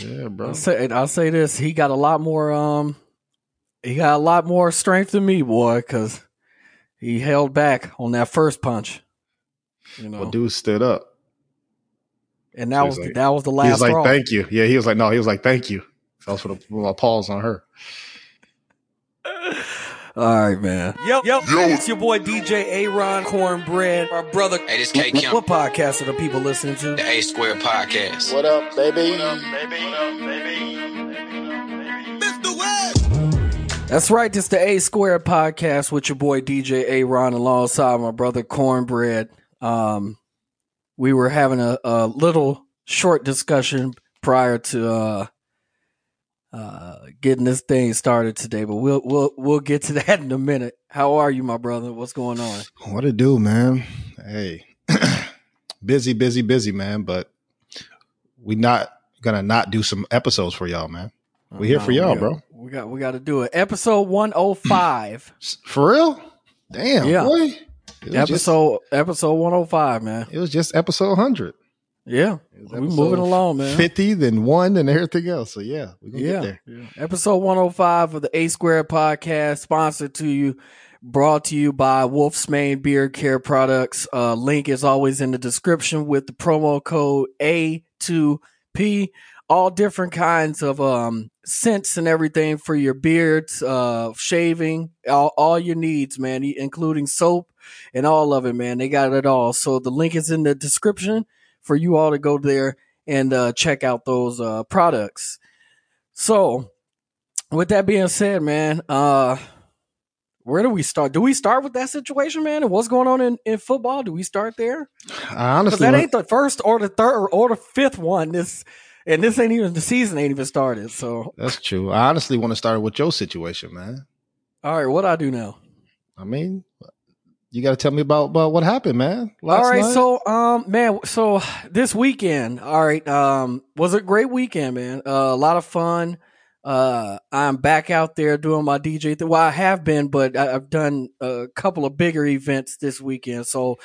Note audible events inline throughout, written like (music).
Yeah, bro. I'll say, I'll say this: he got a lot more. Um, he got a lot more strength than me, boy, because he held back on that first punch. You know, Well, dude stood up. and that so was like- that was the He last was like. "Thank you." Yeah, he was like, "No," he was like, "Thank you." I was for the my pause on her. (laughs) All right, man. Yo, yo, it's your boy DJ Aaron Cornbread, our brother. Hey, this K Kim, What podcast are the people listening to? the A Square Podcast. What up, baby? Mr. Web! That's right. This the A Square podcast with your boy DJ Aaron alongside my brother Cornbread. Um, we were having a, a little short discussion prior to uh, uh, getting this thing started today, but we'll we'll we'll get to (laughs) that in a minute. How are you, my brother? What's going on? What it do, man? Hey, (clears throat) busy, busy, busy, man. But we not gonna not do some episodes for y'all, man. We here for y'all, we bro. We got we got to do it. Episode one oh five. (clears throat) For real? Damn, Yeah. was just- episode episode one oh five, man. it was just episode hundred. Yeah, we're moving along, man. Fifty, then one, and everything else. So yeah, we gonna Yeah. get there. yeah. Episode 105 of the A Square podcast, sponsored to you, brought to you by Wolf's Mane Beard Care Products. Uh, link is always in the description with the promo code A2P. All different kinds of um, scents and everything for your beards, uh, shaving, all, all your needs, man, including soap and all of it, man. They got it all. So the link is in the description for you all to go there and uh, check out those uh, products. So, with that being said, man, uh, where do we start? Do we start with that situation, man? And what's going on in, in football? Do we start there? I honestly, that ain't the first or the third or the fifth one. This and this ain't even the season ain't even started. So, that's true. I honestly want to start with your situation, man. all right, what I do now? I mean, you got to tell me about about what happened, man. last all right, night. so um, man, so this weekend, all right, um, was a great weekend, man. Uh, a lot of fun. Uh, I'm back out there doing my DJ thing. Well, I have been, but I- I've done a couple of bigger events this weekend. So,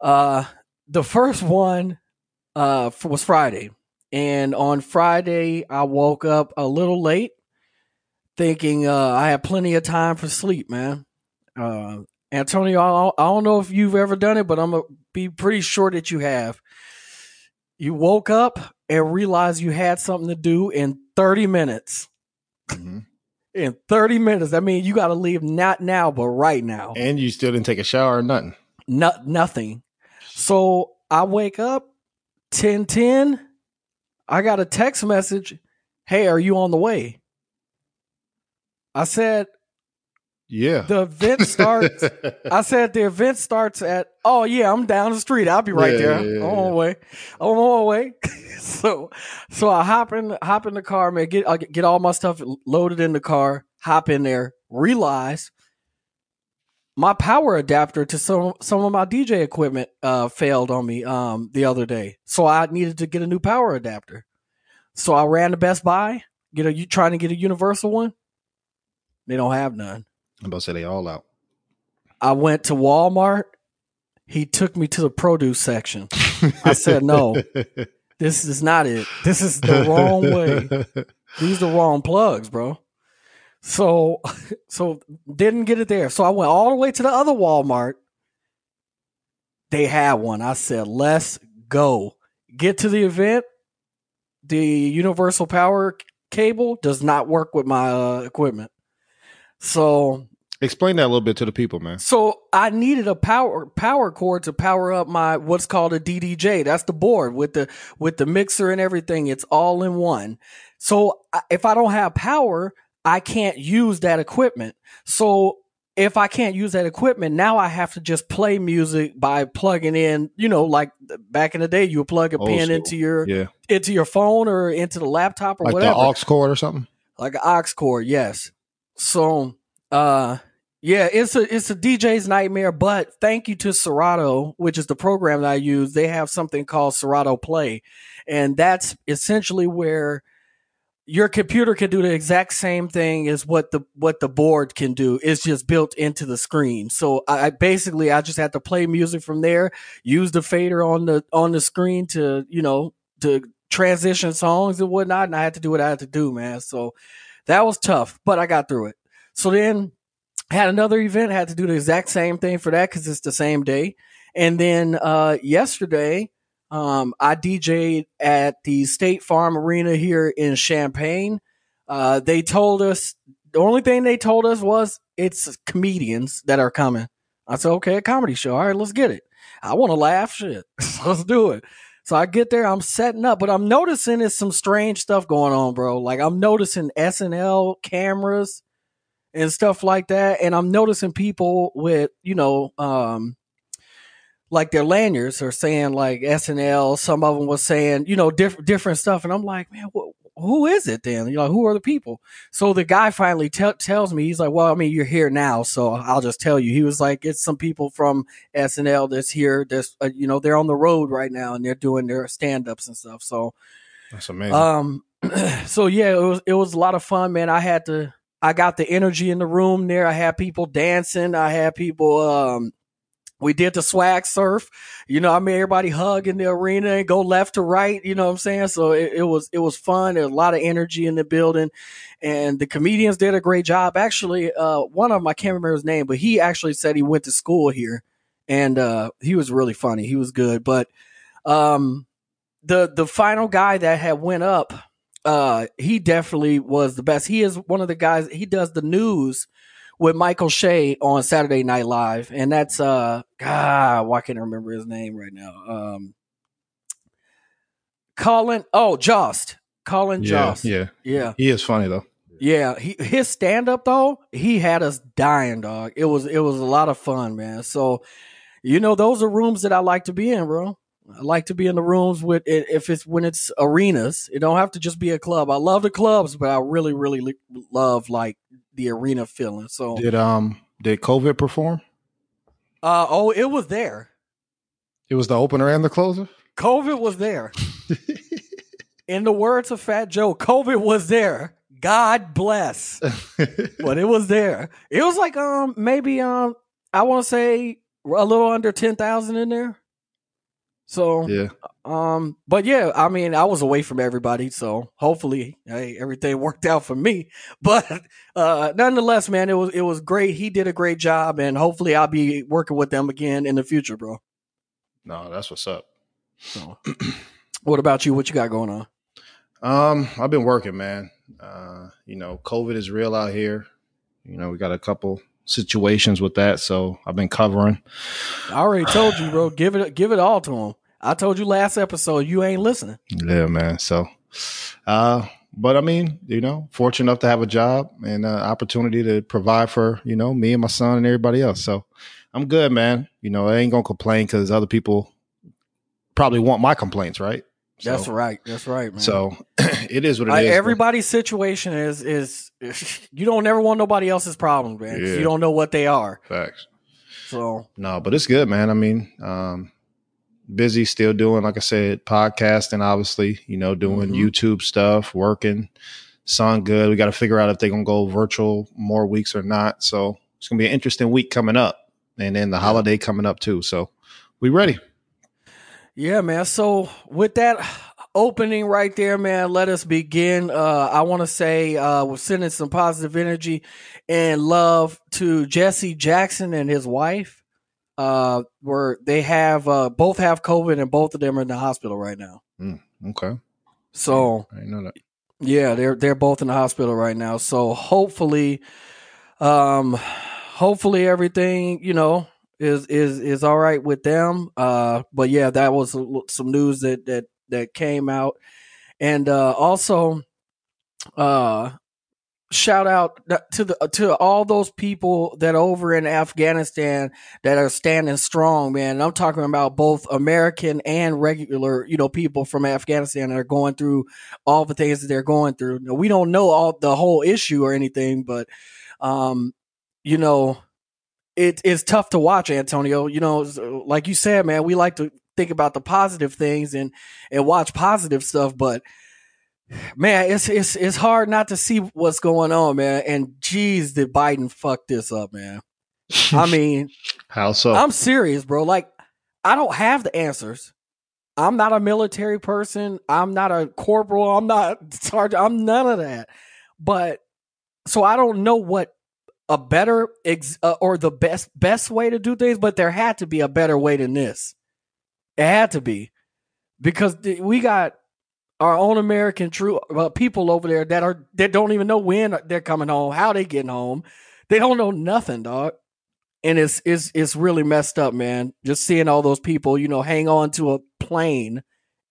uh, the first one, uh, f- was Friday, and on Friday I woke up a little late, thinking uh I had plenty of time for sleep, man. Uh, Antonio, I don't, know if you've ever done it, but I'm gonna be pretty sure that you have. You woke up and realized you had something to do in 30 minutes. Mhm. In 30 minutes, I mean, you got to leave not now, but right now. and you still didn't take a shower or nothing. No, nothing. So I wake up 10 10. I got a text message. Hey, are you on the way? I said, Yeah. the event starts. (laughs) I said the event starts at oh yeah, I'm down the street. I'll be right Yeah, there. yeah, yeah, I'm on my way. I'm on my way. (laughs) so so I hop in hop in the car, man, get I get all my stuff loaded in the car, hop in there, realize my power adapter to some some of my DJ equipment uh failed on me um the other day. So I needed to get a new power adapter. So I ran to Best Buy, get a you trying to get a universal one. They don't have none. I'm about to say they all out. I went to Walmart. He took me to the produce section. I said, no, (laughs) this is not it. This is the wrong way. (laughs) These are the wrong plugs, bro. So, (laughs) so didn't get it there. So I went all the way to the other Walmart. They had one. I said, let's go. Get to the event. The universal power cable does not work with my uh, equipment. So Explain that a little bit to the people, man. so I needed a power power cord to power up my what's called a DDJ. That's the board with the with the mixer and everything. It's all in one. So if I don't have power, I can't use that equipment. So if I can't use that equipment, now I have to just play music by plugging in, you know, like back in the day, you would plug a Old pin school. into your Yeah. into your phone or into the laptop or Like whatever the aux cord or something. like an aux cord yes so uh yeah it's a it's a dj's nightmare but thank you to serato which is the program that i use they have something called serato play and that's essentially where your computer can do the exact same thing as what the what the board can do it's just built into the screen so i basically i just had to play music from there use the fader on the on the screen to you know to transition songs and whatnot, and I had to do what I had to do, man. So that was tough, but I got through it. So then had another event, had to do the exact same thing for that because it's the same day. And then uh, yesterday, um, I DJ'd at the State Farm Arena here in Champaign. Uh, they told us the only thing they told us was it's comedians that are coming. I said, okay, a comedy show. All right, let's get it. I want to laugh. Shit, (laughs) let's do it. So I get there, I'm setting up, but I'm noticing there's some strange stuff going on, bro. Like I'm noticing SNL cameras and stuff like that, and I'm noticing people with, you know, um, like their lanyards are saying like SNL. Some of them was saying, you know, different different stuff, and I'm like, man, wh- who is it then? You know, who are the people? So the guy finally te- tells me, he's like, well, I mean, you're here now, so I'll just tell you. He was like, it's some people from SNL that's here. That's uh, you know, they're on the road right now and they're doing their stand ups and stuff. So, That's amazing. um, (clears throat) so yeah, it was it was a lot of fun, man. I had to, I got the energy in the room there. I had people dancing. I had people, um, we did the swag surf. You know, I mean, everybody hug in the arena and go left to right. You know what I'm saying? So it, it was it was fun. There was a lot of energy in the building, and the comedians did a great job. Actually, uh, one of them I can't remember his name, but he actually said he went to school here, and uh, he was really funny. He was good, but um, the the final guy that had went up, uh, he definitely was the best. He is one of the guys. He does the news with Michael Che on Saturday Night Live, and that's uh, God, why can't I remember his name right now? Um, Colin. Oh, Jost. Colin yeah, Jost. yeah. yeah, He is funny though. yeah. He his stand up though, he had us dying, dog. It was it was a lot of fun, man. So, you know, those are rooms that I like to be in, bro. I like to be in the rooms with it if it's when it's arenas. It don't have to just be a club. I love the clubs, but I really, really love like the arena feeling. So, Did um did COVID perform? uh, oh, it was there. It was the opener and the closer. COVID was there. (laughs) In the words of Fat Joe, COVID was there. God bless. (laughs) but it was there. It was like um maybe um I want to say a little under ten thousand in there. So yeah. um, but yeah, I mean, I was away from everybody, so hopefully, hey, everything (laughs) worked out for me. But uh, nonetheless, man, it was it was great. He did a great job, and hopefully, I'll be working with them again in the future, bro. No, that's what's up. So, (clears throat) what about you? What you got going on? Um, I've been working, man. Uh, you know, COVID is real out here. You know, we got a couple situations with that, so I've been covering. I already told you, bro. (sighs) Give it give it all to him. I told you last episode. You ain't listening. Yeah, man. So, uh, but I mean, you know, fortunate enough to have a job and uh, opportunity to provide for you know me and my son and everybody else. So, I'm good, man. You know, I ain't gonna complain because other people probably want my complaints, right? So, That's right. That's right, man. So (clears throat) it is what it is. I- man. everybody's situation is is (laughs) you don't never want nobody else's problems, man. Yeah. You don't know what they are. facts. So No, but it's good, man. I mean, um, busy still doing, like I said, podcasting, obviously, you know, doing Mhm. YouTube stuff, working. Sound good. We got to figure out if they're going to go virtual more weeks or not. So it's going to be an interesting week coming up. And then the holiday coming up too. So we ready. yeah, man. So with that opening right there, man, let us begin. Uh, I want to say uh, we're sending some positive energy and love to Jesse Jackson and his wife. Uh, where they have uh, both have COVID and both of them are in the hospital right now. Okay. So I know that. Yeah, they're they're both in the hospital right now. So hopefully, um, hopefully everything you know is is is all right with them. Uh, but yeah, that was some news that that that came out, and uh, also, uh, shout out to the to all those people that over in Afghanistan that are standing strong, man. And I'm talking about both American and regular, you know, people from Afghanistan that are going through all the things that they're going through. Now, we don't know all the whole issue or anything, but um, you know, it, it's tough to watch, Antonio. You know, like you said, man, we like to think about the positive things and and watch positive stuff, but man, it's it's it's hard not to see what's going on, man. And geez, did Biden fuck this up, man? I (laughs) mean, How so? I'm serious, bro. Like, I don't have the answers. I'm not a military person. I'm not a corporal. I'm not (laughs) sergeant. I'm none of that. But so I don't know what a better ex- uh, or the best best way to do things, but there had to be a better way than this. It had to be because th- we got our own American true uh, people over there that are that don't even know when they're coming home, how they getting home. They don't know nothing, dog. And it's it's it's really messed up, man. Just seeing all those people, you know, hang on to a plane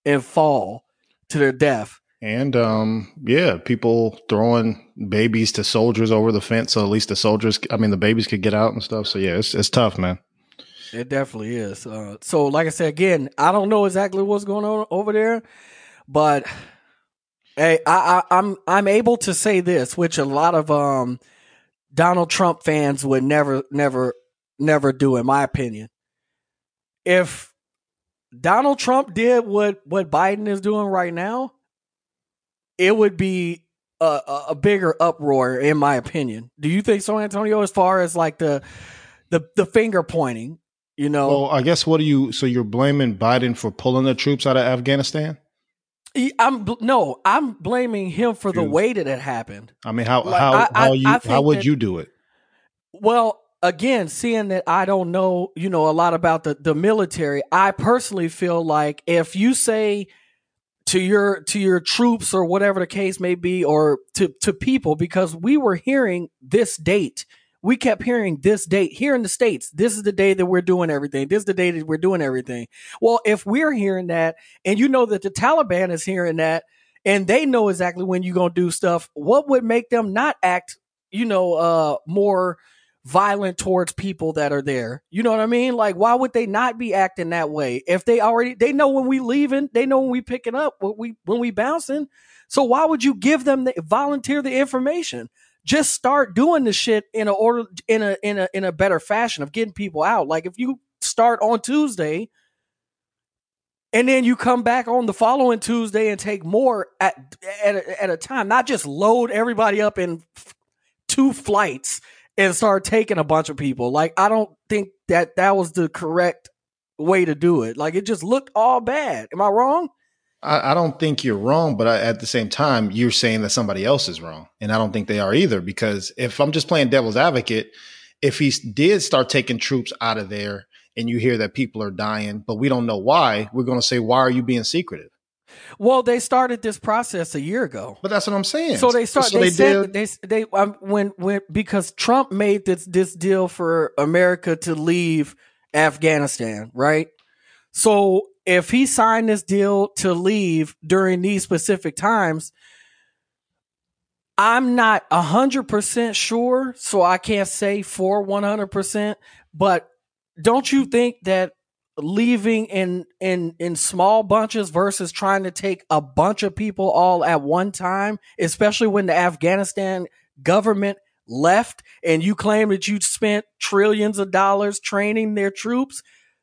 and fall to their death. And um, yeah, people throwing babies to soldiers over the fence, so at least the soldiers, I mean, the babies could get out and stuff. So yeah, it's it's tough, man. It definitely is. Uh, so, like I said again, I don't know exactly what's going on over there, but hey, I, I, I'm I'm able to say this, which a lot of um Donald Trump fans would never, never, never do, in my opinion. If Donald Trump did what what Biden is doing right now, it would be a, a, bigger uproar, in my opinion. Do you think so, Antonio? As far as like the the the finger pointing, you know, Well, I guess what do you? So you're blaming Biden for pulling the troops out of Afghanistan? I'm no, I'm blaming him for the way that it happened. I mean, how Like, how I- how you how would that- you do it? Well, again, seeing that I don't know, you know, a lot about the the military, I personally feel like if you say to your to your troops or whatever the case may be or to to people because we were hearing this date we kept hearing this date here in the states. This is the day that we're doing everything. This is the day that we're doing everything. Well if we're hearing that and you know that the taliban is hearing that and they know exactly when you're going to do stuff what would make them not act you know uh more violent towards people that are there? You know what i mean? Like why would they not be acting that way? If they already they know when we leaving they know when we picking up we when we bouncing. So why would you give them the volunteer the information just start doing the shit in a order in a in a in a better fashion of getting people out like if you start on tuesday and then you come back on the following Tuesday and take more at at a, at a time, not just load everybody up in two flights and start taking a bunch of people. Like I don't think that that was the correct way to do it. Like it just looked all bad. Am I wrong? I, I don't think you're wrong, but I, at the same time, you're saying that somebody else is wrong, and I don't think they are either. Because if I'm just playing devil's advocate, if he did start taking troops out of there, and you hear that people are dying, but we don't know why, we're going to say, "Why are you being secretive?" Well, they started this process a year ago. But that's what I'm saying. So they started. So they, they said did. they they um, when when because Trump made this this deal for America to leave Afghanistan, right? So if he signed this deal to leave during these specific times, I'm not a hundred percent sure, so I can't say for one hundred percent. But don't you think that leaving in in in small bunches versus trying to take a bunch of people all at one time, especially when the Afghanistan government left and you claim that you spent trillions of dollars training their troops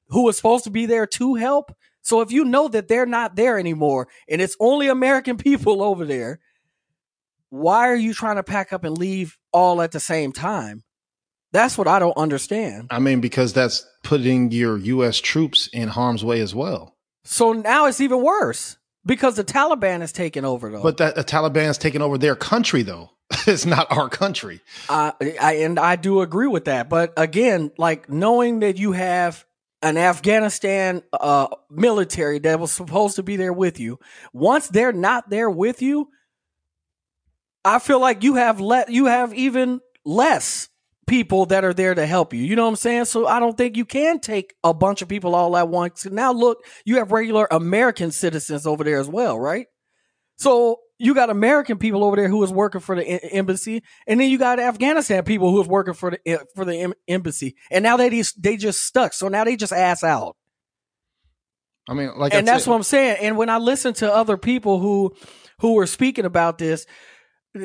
who was supposed to be there to help. So if you know that they're not there anymore and it's only American (laughs) people over there, why are you trying to pack up and leave all at the same time? That's what I don't understand. I mean, because that's putting your U.S. troops in harm's way as well. So now it's even worse because the Taliban is taking over though. But that the is taking over their country, though. (laughs) it's not our country. I, I and I do agree with that. But again, like knowing that you have an Afghanistan uh, military that was supposed to be there with you, once they're not there with you, I feel like you have let you have even less people that are there to help you. You know what I'm saying? So I don't think you can take a bunch of people all at once. Now look, you have regular American citizens over there as well, right? So you got American people over there who is working for the embassy, and then you got Afghanistan people who is working for the eh, for the embassy, and now they just they just stuck. So now they just ass out, I mean, like, and that's said- what I'm saying. And when I listen to other people who who were speaking about this,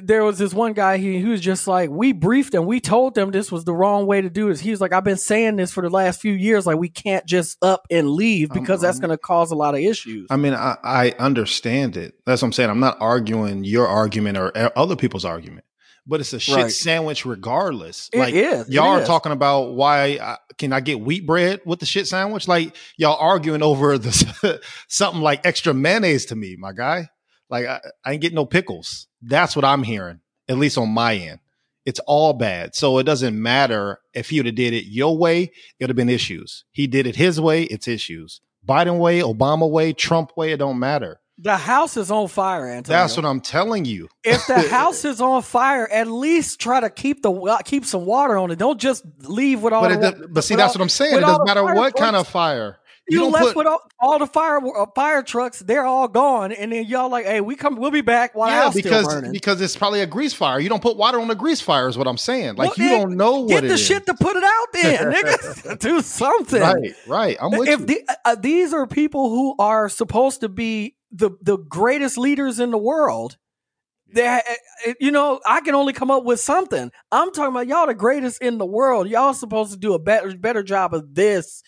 there was this one guy he, he was just like, we briefed them, we told them this was the wrong way to do this. He was like, I've been saying this for the last few years, like we can't just up and leave I'm- because that's going to cause a lot of issues. I mean, I, I understand it. That's what I'm saying. I'm not arguing your argument or other people's argument, but it's a shit Right. sandwich regardless. It like is, y'all are talking about why I, can I get wheat bread with the shit sandwich? Like y'all arguing over the (laughs) something like extra mayonnaise to me, my guy. Like I, I ain't getting no pickles. That's what I'm hearing, at least on my end. It's all bad. So it doesn't matter if he would have did it your way, it would have been issues. He did it his way, it's issues. Biden way, Obama way, Trump way, it don't matter. The house is on fire, Antonio. That's what I'm telling you. if the (laughs) house is on fire, at least try to keep the keep some water on it. Don't just leave with all. But, the, it, but see, that's all- what I'm saying. It doesn't matter what kind of fire. You, don't left put- with all, all the fire uh, fire trucks. They're all gone, and then y'all like, hey, we come, we'll be back while yeah, because because it's probably a grease fire. You don't put water on a grease fire, is what I'm saying. Like Well, you don't know what Get the is. shit to put it out there, (laughs) nigga. (laughs) Do something. Right, right. I'm with if you. the, uh, these are people who are supposed to be the the greatest leaders in the world they you know i can only come up with something i'm talking about y'all the greatest in the world y'all supposed to do a better better job of this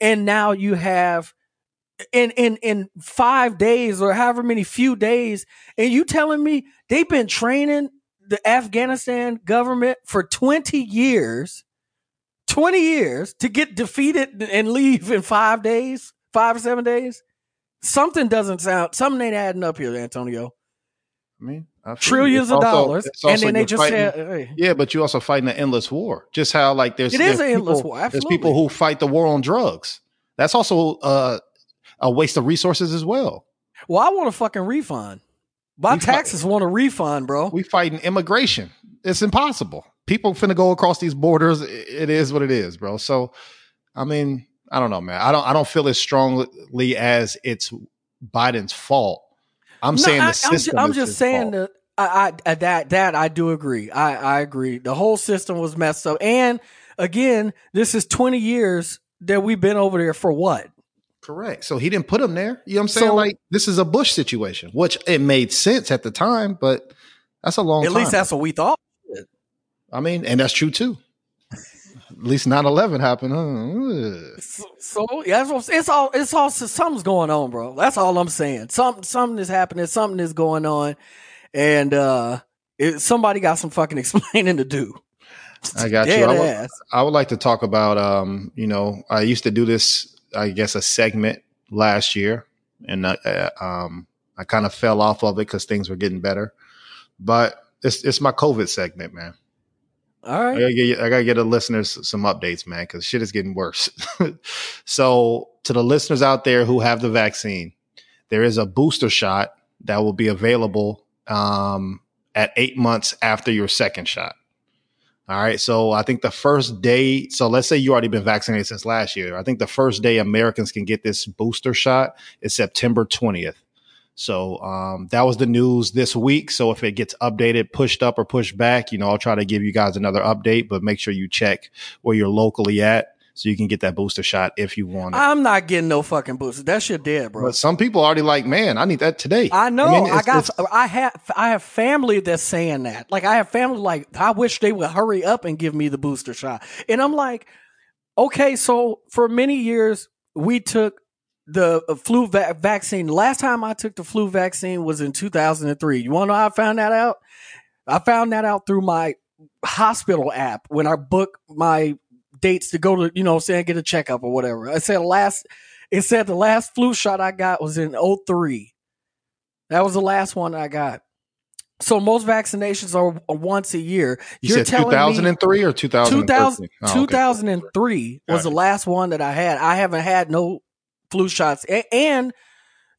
and now you have in in in five days or however many few days and you telling me they've been training the afghanistan government for 20 years 20 years to get defeated and leave in five days, five or seven days. Something doesn't sound, something ain't adding up here, Antonio. I mean, I. Trillions of dollars. And then they just fighting- said, hey, yeah, but you also fighting an endless war. Just how like there's It is there's an endless people- war, There's people who fight the war on drugs. That's also uh, a waste of resources as well. well, I want a fucking refund. My We fight- taxes want a refund, bro. We fighting immigration. It's impossible. People finna go across these borders. It is what it is, bro. So, I mean, I don't know, man. I don't. I don't feel as strongly as it's Biden's fault. I'm No, saying the I, system. I'm just his saying fault. that I, I uh, that that I do agree. I I agree. The whole system was messed up. And again, this is 20 years that we've been over there for what? Correct. So he didn't put him there. You know what I'm saying? So- like this is a Bush situation, which it made sense at the time, but that's a long At time. least that's what we thought. I mean, and that's true too. At least 9-11 happened. Huh? So, so yeah, it's all it's all something's going on, bro. That's all I'm saying. Something something is happening. Something is going on, and uh, it, somebody got some fucking (laughs) explaining to do. I got you. Dead I would. I would like to talk about, um, you know, I used to do this, I guess, a segment last year, and uh, uh, um, I kind of fell off of it because things were getting better. But it's it's my COVID segment, man. All I gotta get I gotta get the listeners some updates, man, because shit is getting worse. (laughs) so to the listeners out there who have the vaccine, there is a booster shot that will be available um, at eight months after your second shot. All right. So I think the first day, so let's say you already been vaccinated since last year. I think the first day Americans can get this booster shot is September 20th. So um, that was the news this week. So if it gets updated, pushed up or pushed back, you know, I'll try to give you guys another update, but make sure you check where you're locally at so you can get that booster shot if you want it. I'm not getting no fucking booster. That shit dead, bro. but some people already like, man, I need that today. I know. I, mean, it's- got. I have. I have family that's saying that. Like I have family. Like I wish they would hurry up and give me the booster shot. And I'm like, okay. So for many years we took the uh, flu va- vaccine. Last time I took the flu vaccine was in 2003. You want to know how I found that out? I found that out through my hospital app when I book my dates to go to, you know, say I'm get a checkup or whatever. I said last. It said the last flu shot I got was in 03. That was the last one I got. So most vaccinations are once a year. you You're said telling me 2003 or 2000? 2000, Oh, okay. 2003 was Got the it. last one that I had. I haven't had no flu shots. A- And,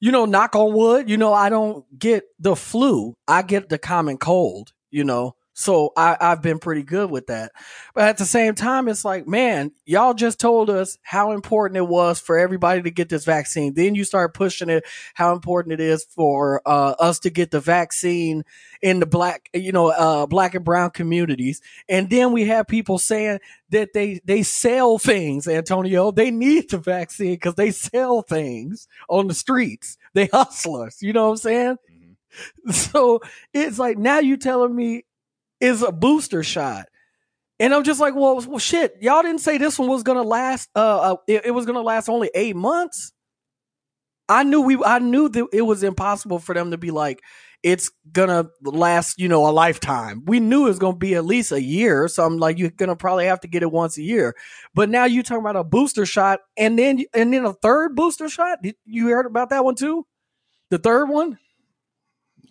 you know, knock on wood, you know, I don't get the flu. I get the common cold, you know. So I, I've been pretty good with that. But at the same time, it's like, man, y'all just told us how important it was for everybody to get this vaccine. Then you start pushing it, how important it is for uh, us to get the vaccine in the black, you know, uh, black and brown communities. And then we have people saying that they they sell things, Antonio. They need the vaccine because they sell things on the streets. They hustlers. You know what I'm saying? Mhm. (laughs) So it's like now you telling me is a booster shot. And I'm just like, well, well, shit. Y'all didn't say this one was gonna last. Uh, uh it, it was gonna last only eight months. I knew we. I knew that it was impossible for them to be like, it's gonna last, you know, a lifetime. We knew it was gonna be at least a year. So I'm like, you're gonna probably have to get it once a year. But now you talking about a booster shot and then and then a third booster shot. You heard about that one too? The third one?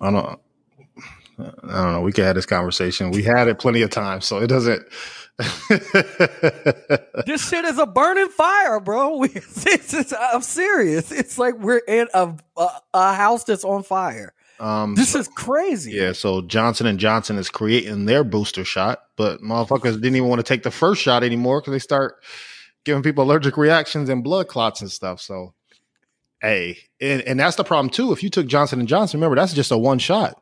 I don't. I don't know. We could have this conversation. We had it plenty of times, so it doesn't. (laughs) this shit is a burning fire, bro. (laughs) We, this is, I'm serious. It's like we're in a, a, a house that's on fire. Um, This so- is crazy. yeah. So Johnson and Johnson is creating their booster shot, but motherfuckers didn't even want to take the first shot anymore because they start giving people allergic reactions and blood clots and stuff. So, hey, and, and that's the problem too. If you took Johnson and Johnson, remember that's just a one shot.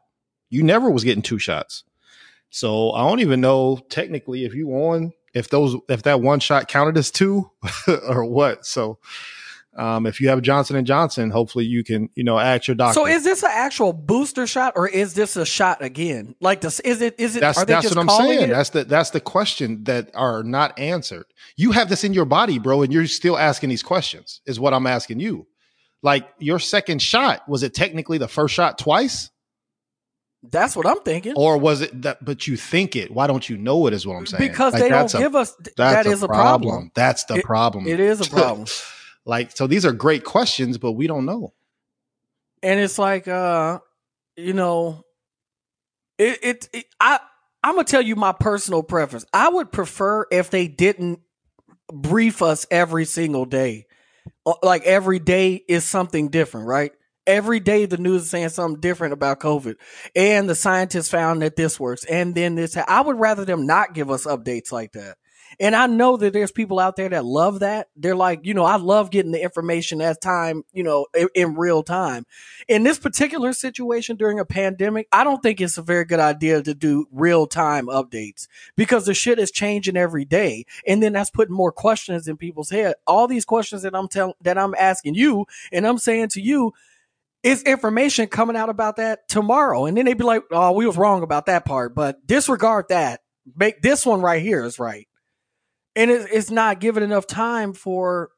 You never was getting two shots. So I don't even know technically if you won if those if that one shot counted as two (laughs) or what. So um, if you have Johnson and Johnson, hopefully you can you know ask your doctor. So is this an actual booster shot or is this a shot again? Like this is it is it that's are they that's just what I'm calling saying. it? That's the that's the question that are not answered. You have this in your body, bro, and you're still asking these questions. Is what I'm asking you. Like your second shot was it technically the first shot twice, That's what I'm thinking. or was it that? But you think it. Why don't you know it? Is what I'm saying. because Like, they don't a- give us th- That's that is a problem. That's the It- problem. It is a (laughs) problem. like so, these are great questions, but we don't know. and it's like uh you know it, it, it i i'm gonna tell you my personal preference i would prefer if they didn't brief us every single day Uh, like every day is something different right every day the news is saying something different about covid and the scientists found that this works and then this i would rather them not give us updates like that and I know that there's people out there that love that. They're like, you know, I love getting the information as time, you know, in, in real time. In this particular situation during a pandemic, I don't think it's a very good idea to do real time updates because the shit is changing every day. And then that's putting more questions in people's head. All these questions that I'm telling, that I'm asking you and I'm saying to you, is information coming out about that tomorrow? And then they'd be like, oh, we was wrong about that part, but disregard that. Make this one right here is right and it, it's not given enough time for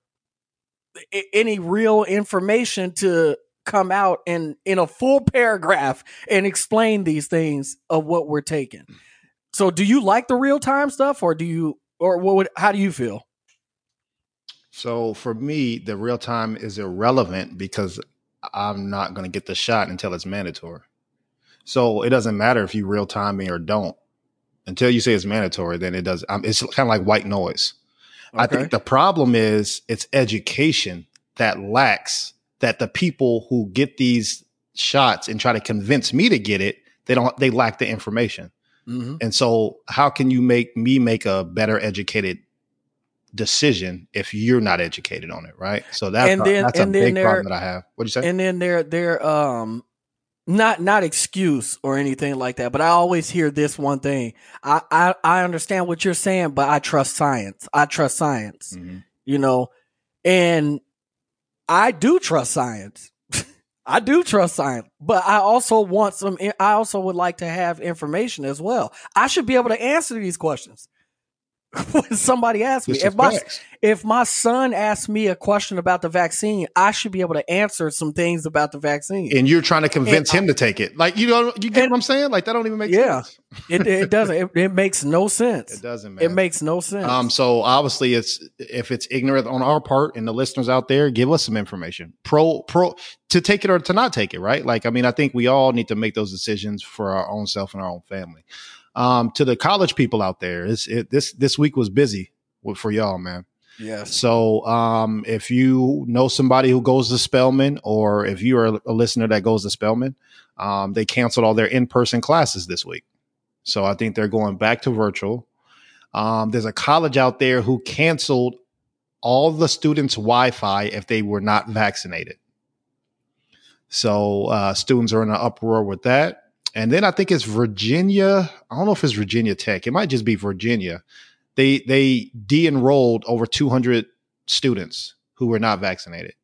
a- any real information to come out in in a full paragraph and explain these things of what we're taking. So, do you like the real time stuff, or do you, or what? Would, how do you feel? So for me, the real time is irrelevant because I'm not going to get the shot until it's mandatory. So it doesn't matter if you real time me or don't. Until you say it's mandatory, then it does. Um, it's kind of like white noise. I think the problem is it's education that lacks that the people who get these shots and try to convince me to get it, they don't they lack the information. hmm And so how can you make me make a better educated decision if you're not educated on it, right? So that's And then- that's a then big problem that I have. What'd you say? and then they're they're um not not excuse or anything like that but i always hear this one thing I, I i understand what you're saying but i trust science i trust science Mhm. you know and i do trust science (laughs) i do trust science but i also want some i also would like to have information as well i should be able to answer these questions (laughs) when somebody asks me It's if my facts. if my son asks me a question about the vaccine, I should be able to answer some things about the vaccine. and you're trying to convince And him to take it. Like you know, you get And- what I'm saying? Like that don't even make Yeah. sense. (laughs) It, it doesn't. It, it makes no sense. It doesn't, man. It makes no sense. Um, so obviously it's if it's ignorant on our part and the listeners out there, give us some information. Pro pro to take it or to not take it, right? Like, I mean, I think we all need to make those decisions for our own self and our own family. Um, to the college people out there, it's it this this week was busy for y'all, man. yes. So um, if you know somebody who goes to Spelman, or if you are a listener that goes to Spelman, um, they canceled all their in person classes this week. So I think they're going back to virtual. Um, there's a college out there who canceled all the students' Wi Fi if they were not vaccinated. So uh, students are in an uproar with that. And then I think it's Virginia. I don't know if it's Virginia Tech. It might just be Virginia. They they de-enrolled over 200 students who were not vaccinated.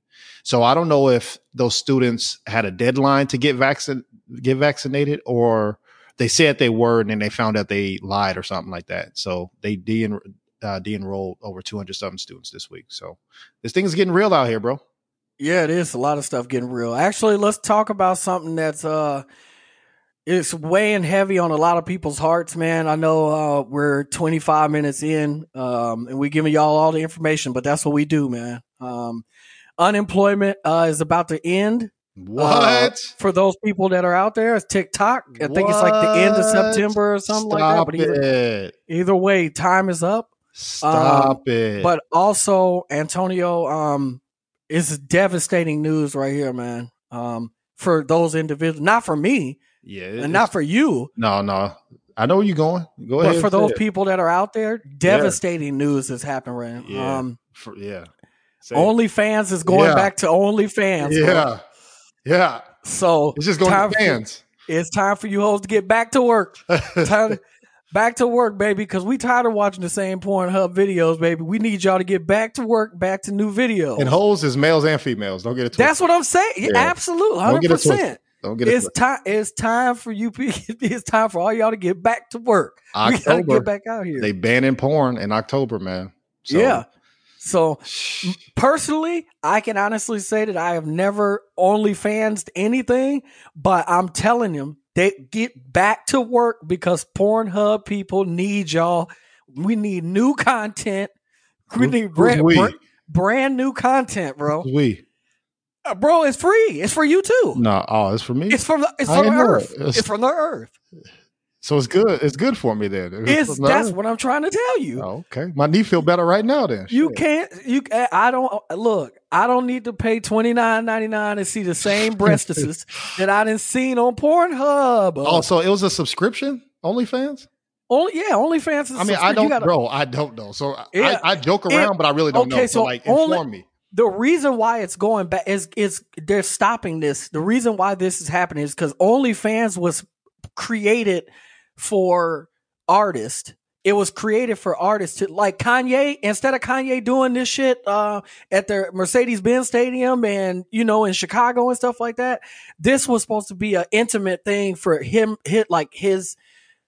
So I don't know if those students had a deadline to get vaccin get vaccinated or they said they were and then they found out they lied or something like that. So they de uh, de-enrolled over 200 something students this week. So this thing is getting real out here, bro. Yeah, it is a lot of stuff getting real. Actually, let's talk about something that's uh it's weighing heavy on a lot of people's hearts, man. I know uh, we're 25 minutes in, um, and we're giving y'all all the information, but that's what we do, man. Um, unemployment uh, is about to end. What? Uh, for those people that are out there, it's TikTok. I think it's like the end of September or something like Stop that. But either, it. either way, time is up. Stop it. But also, Antonio, um, is devastating news right here, man. Um, for those individuals, not for me, yeah, and not for you, no, no. I know where you're going. Go ahead. but for those it. people that are out there, devastating news has happened right. Yeah. Um, For- yeah. It. OnlyFans is going Yeah. back to OnlyFans. bro. Yeah. Yeah. So It's just going time to for- fans. it's time for you hoes to get back to work. (laughs) Time back to work, baby, because we tired of watching the same Pornhub videos, baby. We need y'all to get back to work, back to new videos. and hoes is males and females. Don't get it twisted. That's what I'm saying. Yeah. Absolutely, hundred percent. Don't get It's time. It's time for you. (laughs) It's time for all y'all to get back to work. We gotta October. get back out here. They banning porn in October, man. So, yeah. So personally, I can honestly say that I have never OnlyFans anything, but I'm telling them they get back to work because Pornhub people need y'all. We need new content. We need who's brand, we? brand new content, bro. We. Uh, bro, it's free. It's for you too. No, oh, it's for me. It's from the it's I from the earth. it. It's- It's, from the earth. so it's good. It's good for me then. It's from that's there- what I'm trying to tell you. Oh, okay. My knee feel better right now then. You Shit. can't. You. I don't look. I don't need to pay twenty nine ninety nine to see the same (laughs) breastises that I didn't seen on Pornhub. Oh, so it was a subscription? OnlyFans? only yeah, OnlyFans. Is I mean, I don't, gotta- bro. I don't know. So I- Yeah. I, I joke It- around, but I really don't okay, know. so So, like, only- inform me. The reason why it's going back is is they're stopping this. The reason why this is happening is because OnlyFans was created for artists. It was created for artists to like Kanye. Instead of Kanye doing this shit uh, at the Mercedes Benz Stadium and you know in Chicago and stuff like that, this was supposed to be an intimate thing for him. Hit like his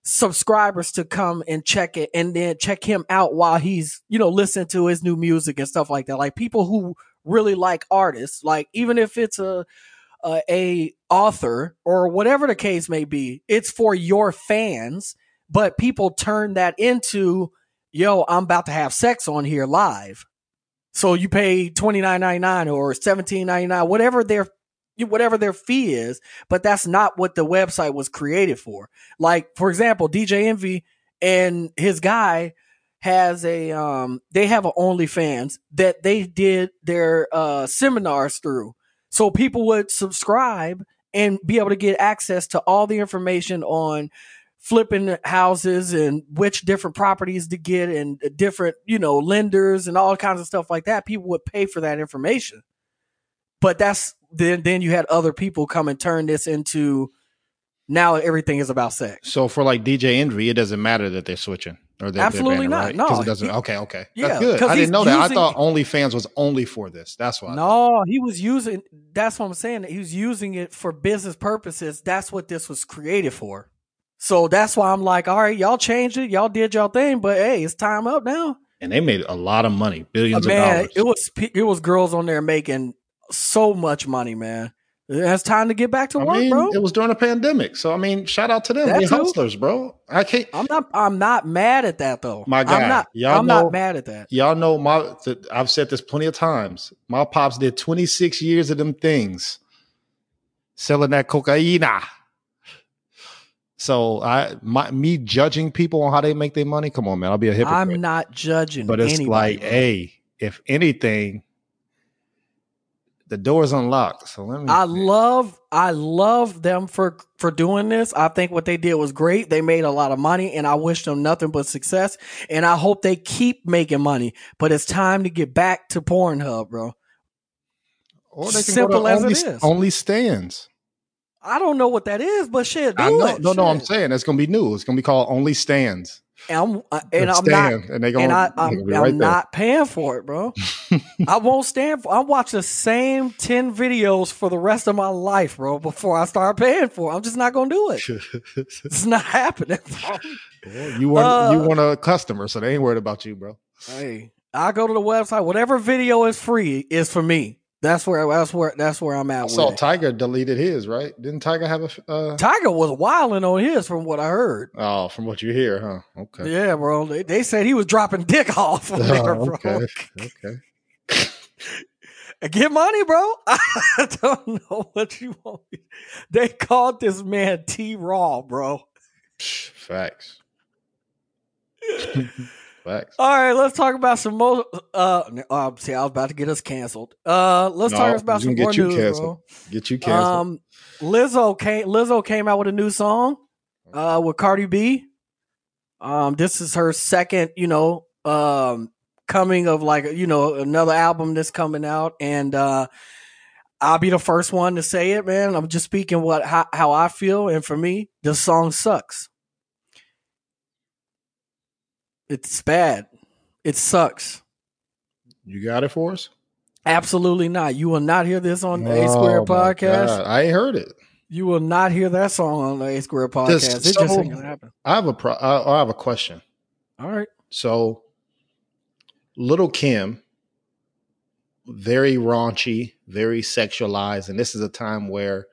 subscribers to come and check it and then check him out while he's you know listening to his new music and stuff like that. Like people who really like artists, like even if it's a a, a author or whatever the case may be, it's for your fans. But people turn that into, yo, I'm about to have sex on here live. So you pay twenty nine ninety nine or seventeen ninety nine, whatever their whatever their fee is, but that's not what the website was created for. Like for example, DJ Envy and his guy has a um they have an OnlyFans that they did their uh seminars through. So people would subscribe and be able to get access to all the information on flipping houses and which different properties to get and different, you know, lenders and all kinds of stuff like that. People would pay for that information. But that's then then you had other people come and turn this into now everything is about sex. So for like DJ Envy, it doesn't matter that they're switching or they're, Absolutely they're banning, not. Right? No, it doesn't. he- okay, okay, Yeah, that's good. I didn't know that. I thought OnlyFans was only for this. That's why. No, he was using that's what I'm saying. He was using it for business purposes. That's what this was created for. So that's why I'm like, all right, y'all changed it, y'all did y'all thing, but hey, it's time up now. and they made a lot of money, billions uh, of man, dollars. it was it was girls on there making so much money, man. It's time to get back to I work, mean, bro. it was during a pandemic, so I mean, shout out to them. That hustlers, bro. I can't. I'm not I'm not mad at that though. My guy, I'm not y'all I'm know- not mad at that. Y'all know my. I've said this plenty of times. My pops did 26 years of them things, selling that cocaina. So I, my, me judging people on how they make their money. Come on, man. I'll be a hypocrite. I'm not judging but it's anybody, like, bro. hey, if anything, the door's unlocked. So let me. I love I love them for for doing this. I think what they did was great. They made a lot of money and I wish them nothing but success and I hope they keep making money. But it's time to get back to Pornhub, bro. or they can simple go to as it only, is. only stands. I don't know what that is, but shit, do I know. it. No, no, I'm saying it's gonna be new. It's gonna be called Only Stands. And I'm, uh, and I'm not and they gonna, and I, I'm, be I'm not paying for it, bro. I won't stand for. I watch the same ten videos for the rest of my life, bro. Before I start paying for it, I'm just not gonna do it. It's not (laughs) happening. Well, you want Uh, you want a customer, so they ain't worried about you, bro. Hey, I go to the website. Whatever video is free is for me. That's where that's where that's where I'm at. I saw it. Tiger deleted his, right? Didn't Tiger have a? Uh, Tiger was wilding on his, from what I heard. oh, from what you hear, huh? Okay. Yeah, bro. They, they said he was dropping dick off (laughs) there, Oh, bro. okay. Okay. (laughs) Get money, bro. (laughs) I don't know what you want. They called this man T Raw, bro. Facts. Facts. All right, let's talk about some more. Uh, uh, see, I was about to get us canceled. Uh, let's No, talk about some can more get you news, canceled. Get you canceled. Um, Lizzo came. Lizzo came out with a new song. Uh, with Cardi B. Um, this is her second, you know, um, coming of like you know another album that's coming out, and uh, I'll be the first one to say it, man. I'm just speaking what how, how I feel, and for me, the song sucks. It's bad. It sucks. you got it for us? Absolutely not. You will not hear this on the A Squared Oh, podcast. God. I ain't heard it. You will not hear that song on the A Squared podcast. This- it just so- ain't gonna happen. I have a pro. I, I have a question. All right. So, Lil' Kim, very raunchy, very sexualized, and this is a time where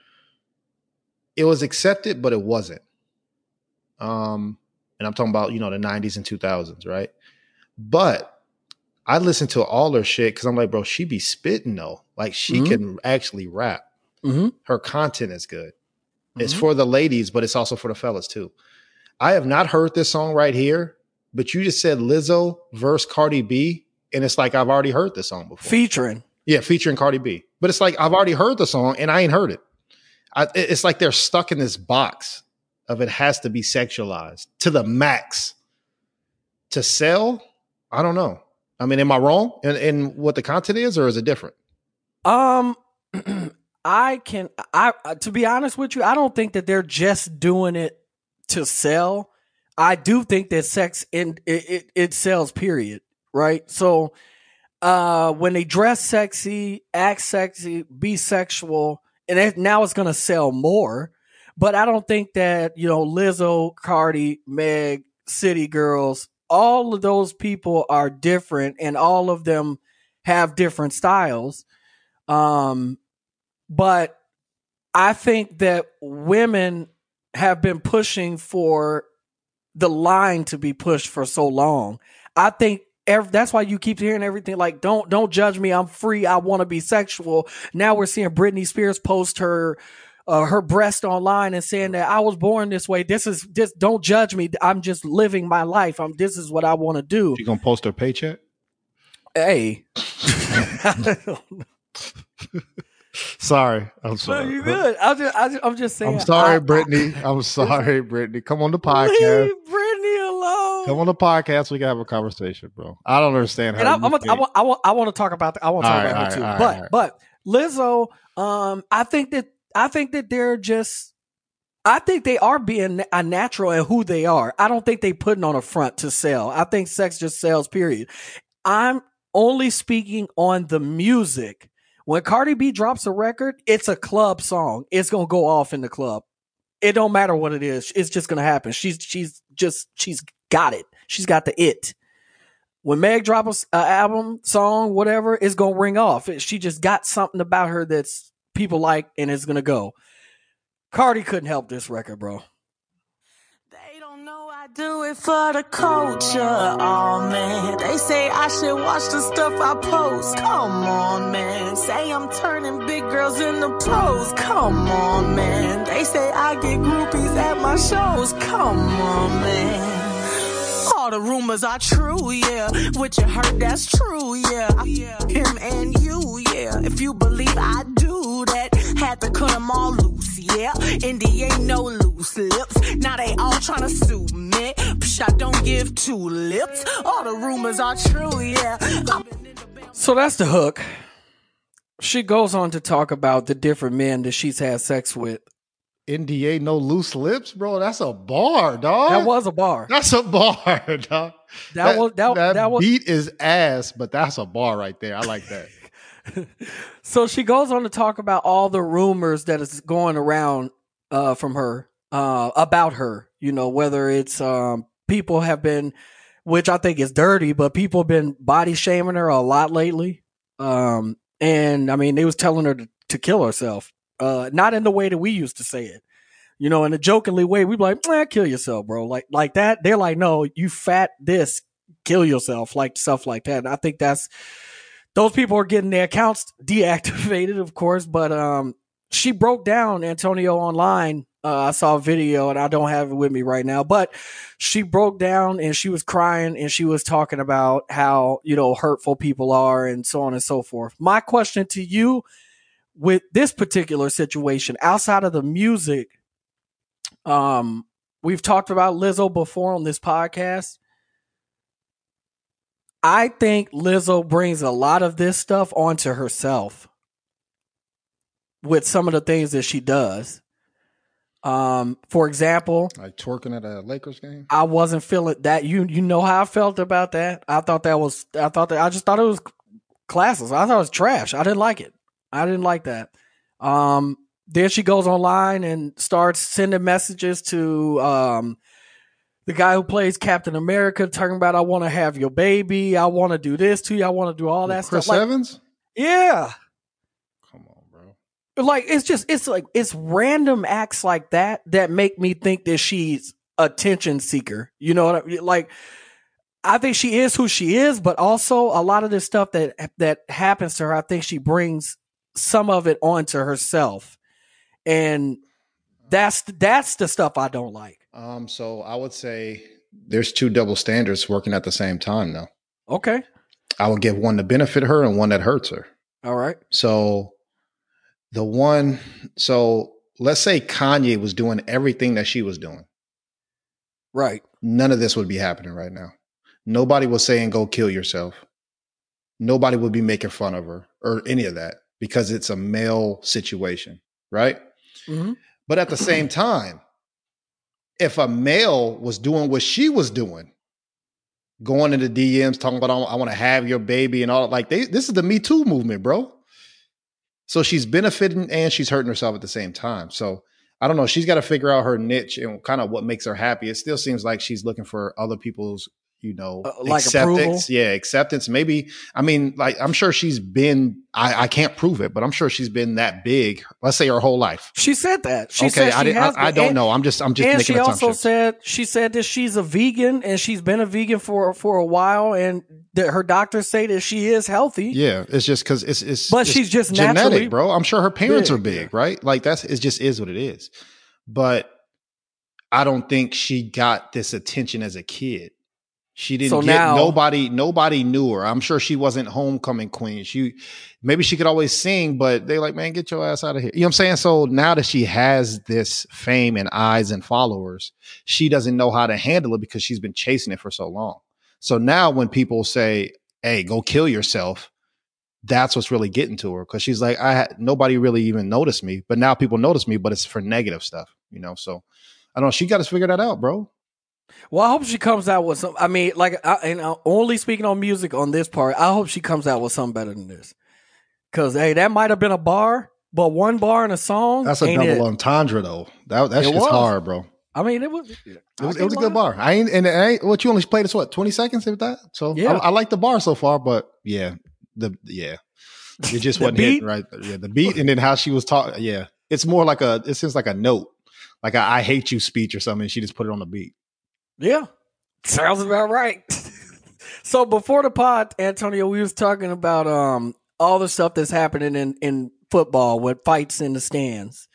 it was accepted, but it wasn't. Um, and I'm talking about you know the '90s and 2000s, right? But I listen to all her shit because I'm like, bro, she be spitting though. Like she Mhm. can actually rap. Mm-hmm. Her content is good. It's Mhm. for the ladies, but it's also for the fellas too. I have not heard this song right here, but you just said Lizzo verse Cardi B, and it's like I've already heard this song before. Featuring. yeah, featuring Cardi B, but it's like I've already heard the song and I ain't heard it. I, it- it's like they're stuck in this box of it has to be sexualized to the max to sell. I don't know. I mean, am I wrong in, in what the content is, or is it different? Um, (clears throat) I can. I to be honest with you, I don't think that they're just doing it to sell. I do think that sex in it, it, it sells. Period. Right. So, uh, when they dress sexy, act sexy, be sexual, and it, now it's gonna sell more. But I don't think that you know Lizzo, Cardi, Meg, City Girls, all of those people are different, and all of them have different styles. Um, but I think that women have been pushing for the line to be pushed for so long. I think ev- that's why you keep hearing everything like don't don't judge me. I'm free. I want to be sexual. Now we're seeing Britney Spears post her uh, her breast online and saying that I was born this way. This is this. don't judge me. I'm just living my life. I'm this is what I want to do. You gonna post her paycheck? Hey. (laughs) Sorry, I'm No, sorry. you good. I'm just, I I'm just saying. I'm sorry, I- Brittany. (laughs) I'm sorry, Brittany. Come on the podcast. Leave Brittany alone. Come on the podcast. We can have a conversation, bro. I don't understand how. and I, you I'm, think- I, want, I want, I want to talk about. The, I want to talk right, about her too. right, but, right. but Lizzo, um, I think that, I think that they're just, I think they are being a natural in who they are. I don't think they putting on a front to sell. I think sex just sells. Period. I'm only speaking on the music. When Cardi B drops a record, it's a club song. It's gonna go off in the club. It don't matter what it is. It's just gonna happen. She's she's just she's got it. She's got the it. When Meg drops a album, song, whatever, it's gonna ring off. She just got something about her that's people like, and it's gonna go. Cardi couldn't help this record, bro. They don't know I do it for the culture. Oh man, they say I should watch the stuff I post. Come on, man. Say I'm turning big girls into pros. Come on, man. They say I get groupies at my shows. Come on, man. All the rumors are true, yeah. What you heard, that's true, yeah. Him and you, yeah. If you believe I do that, had to cut them all loose, yeah. NDA no loose lips. Now they all tryna sue me. Psh, I don't give two lips. All the rumors are true, yeah. I've been in the band- So that's the hook. She goes on to talk about the different men that she's had sex with. NDA no loose lips, bro. That's a bar, dog. That was a bar. that's a bar, (laughs) dog. That, was that, that, was beat is ass, but that's a bar right there. I like that. (laughs) so she goes on to talk about all the rumors that is going around uh, from her uh, about her. You know, whether it's um, people have been, which I think is dirty, but people have been body shaming her a lot lately. Um, and I mean, they was telling her to, to kill herself. Uh, not in the way that we used to say it, you know, in a jokingly way. We be like, eh, kill yourself, bro. Like like that. They're like, no, you fat this, kill yourself, like stuff like that. And I think that's those people are getting their accounts (laughs) deactivated, of course. But um, she broke down Antonio online. Uh, I saw a video and I don't have it with me right now, but she broke down and she was crying and she was talking about how, you know, hurtful people are and so on and so forth. My question to you with this particular situation outside of the music, um, we've talked about Lizzo before on this podcast. I think Lizzo brings a lot of this stuff onto herself with some of the things that she does. Um, for example, Like twerking at a Lakers game. I wasn't feeling that. You you know how I felt about that. I thought that was I thought that I just thought it was classes. I thought it was trash. I didn't like it. I didn't like that. Um, then she goes online and starts sending messages to um the guy who plays Captain America, talking about I want to have your baby, I want to do this to you, I want to do all that Chris stuff. Like, Evans. yeah, Come on, bro. like it's just it's like it's random acts like that that make me think that she's attention seeker. You know what I mean? Like I think she is who she is, but also a lot of this stuff that that happens to her, I think she brings some of it onto herself. And that's that's the stuff I don't like. Um, so I would say there's two double standards working at the same time though. Okay. I would give one to benefit her and one that hurts her. All right. So the one so let's say Kanye was doing everything that she was doing. Right. None of this would be happening right now. Nobody was saying go kill yourself. Nobody would be making fun of her or any of that because it's a male situation, right? Mhm. But at the same time, if a male was doing what she was doing, going into DMs talking about I want to have your baby and all like they this is the Me Too movement, bro. So she's benefiting and she's hurting herself at the same time. So I don't know. She's got to figure out her niche and kind of what makes her happy. It still seems like she's looking for other people's, you know, Uh, like acceptance. approval? Yeah, acceptance. Maybe. I mean, like I'm sure she's been. I, I can't prove it, but I'm sure she's been that big. Let's say her whole life. She said that. She okay, said I, she didn't, has I, I don't and- know. I'm just. I'm just and making she also said she said that she's a vegan and she's been a vegan for for a while and that her doctors say that she is healthy. Yeah, it's just because it's it's. But it's she's just genetic, bro. I'm sure her parents are big, big, right? Like that's it. Just is what it is. But I don't think she got this attention as a kid. She didn't So get now- nobody. Nobody knew her. I'm sure she wasn't homecoming queen. She maybe she could always sing, but they like, man, get your ass out of here. You know what I'm saying? So now that she has this fame and eyes and followers, she doesn't know how to handle it because she's been chasing it for so long. So now when people say, "Hey, go kill yourself," that's what's really getting to her because she's like, I had nobody really even noticed me, but now people notice me, but it's for negative stuff, you know. So I don't know. She got to figure that out, bro. Well, I hope she comes out with some. I mean, like, I, and uh, only speaking on music on this part, I hope she comes out with something better than this. Because hey, that might have been a bar, but one bar in a song. That's a double it? entendre, though. That that It shit's was. hard, bro. I mean, it was. It was, it was a good bar. I ain't and it ain't what you only played us what twenty seconds with that. So Yeah. I, I like the bar so far, but yeah, the yeah, it just (laughs) wasn't hitting right. Yeah, the beat and then how she was talking. Yeah, it's more like a. It seems like a note, like a "I hate you" speech or something. She just put it on the beat. Yeah, sounds about right. (laughs) so before the pod, Antonio, we was talking about um all the stuff that's happening in in football with fights in the stands.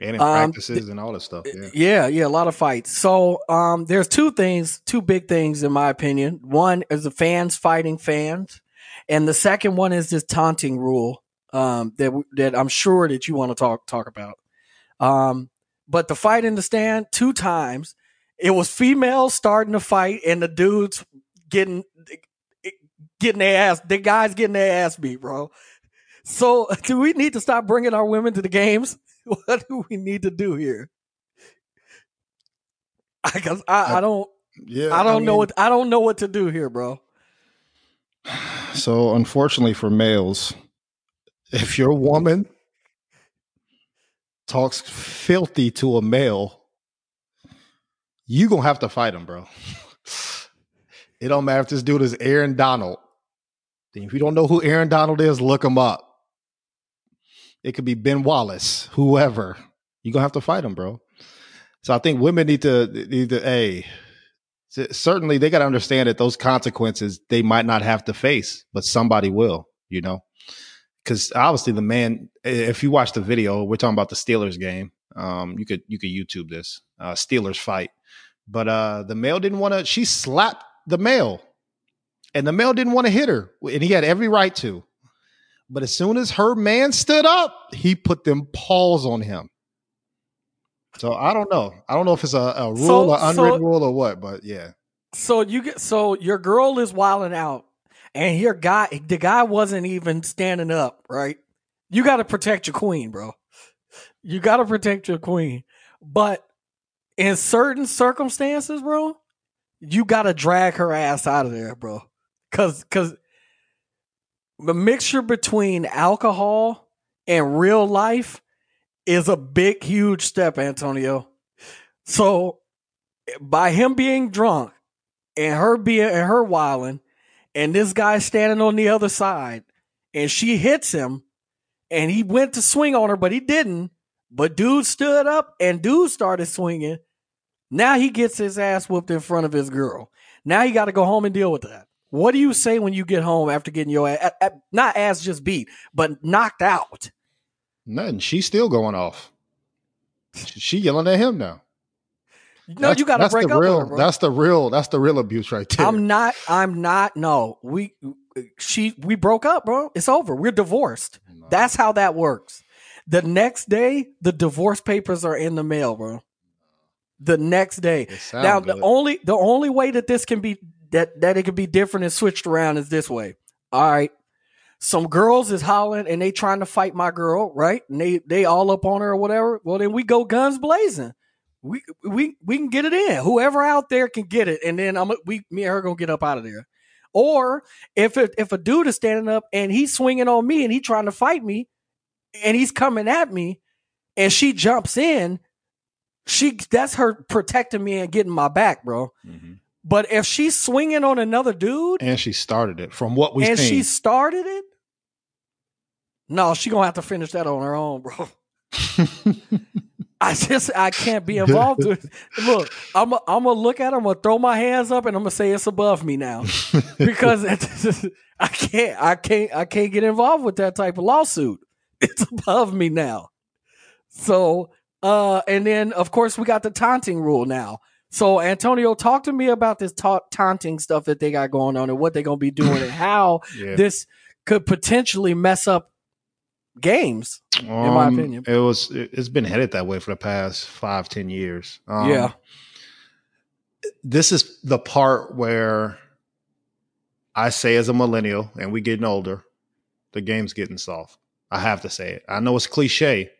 And in Um, practices and all this stuff. Yeah. Yeah, yeah, a lot of fights. So um, there's two things, two big things in my opinion. One is the fans fighting fans, and the second one is this taunting rule um, that that I'm sure that you want to talk talk about. Um, but the fight in the stand two times, it was females starting to fight and the dudes getting getting their ass, the guys getting their ass beat, bro. So (laughs) do we need to stop bringing our women to the games? (laughs) What do we need to do here? I guess I, I don't Yeah, I don't know mean- what I don't know what to do here, bro. (sighs) So, unfortunately for males, if your woman talks filthy to a male, you gonna have to fight him, bro. (laughs) It don't matter if this dude is Aaron Donald. If you don't know who Aaron Donald is, look him up. It could be Ben Wallace, whoever. You're gonna have to fight him, bro. So I think women need to need to a certainly they got to understand that those consequences they might not have to face, but somebody will, you know. Because obviously the man, if you watch the video, we're talking about the Steelers game. Um, you could you could YouTube this uh, Steelers fight, but uh, the male didn't want to. She slapped the male, and the male didn't want to hit her, and he had every right to. But as soon as her man stood up, he put them paws on him. So I don't know. I don't know if it's a, a rule So- or unwritten so- rule or what, but yeah. So you get so your girl is wilding out, and your guy, the guy wasn't even standing up. Right? You got to protect your queen, bro. You got to protect your queen. But in certain circumstances, bro, you got to drag her ass out of there, bro. Cause, cause the mixture between alcohol and real life is a big, huge step, Antonio. So by him being drunk and her being and her wilding, and this guy standing on the other side, and she hits him, and he went to swing on her, but he didn't. But dude stood up and dude started swinging. Now he gets his ass whooped in front of his girl. Now you got to go home and deal with that. What do you say when you get home after getting your ass, not ass just beat, but knocked out? Nothing. She's still going off. She yelling at him now. No, That's- you got to break up real, her. That's the real. That's the real abuse right there. I'm not. I'm not. No, we she we broke up, bro. It's over. We're divorced. No. That's how that works. The next day, the divorce papers are in the mail, bro. The next day. Now, good. the only the only way that this can be that that it can be different and switched around is this way. All right. Some girls is hollering and they trying to fight my girl, right? And they they all up on her or whatever. Well, then we go guns blazing. We we we can get it in. Whoever out there can get it, and then I'm we me and her gonna get up out of there. Or if it, if a dude is standing up and he's swinging on me and he trying to fight me, and he's coming at me, and she jumps in, she that's her protecting me and getting my back, bro. Mhm. But if she's swinging on another dude and she started it from what we've and seen. she started it, no, she gonna have to finish that on her own, bro. I just I can't be involved with. (laughs) Look, I'm i I'm gonna look at her, I'm gonna throw my hands up, and I'm gonna say it's above me now because (laughs) (laughs) I can't I can't I can't get involved with that type of lawsuit. It's above me now. So uh, and then of course we got the taunting rule now. So Antonio, talk to me about this ta- taunting stuff that they got going on and what they're gonna be doing and (laughs) how yeah. this could potentially mess up games. In my Um, opinion. it was. it- It's been headed that way for the past five, ten years. Um, Yeah. This is the part where I say, as a millennial, and we getting older, the game's getting soft. I have to say it. I know it's cliche,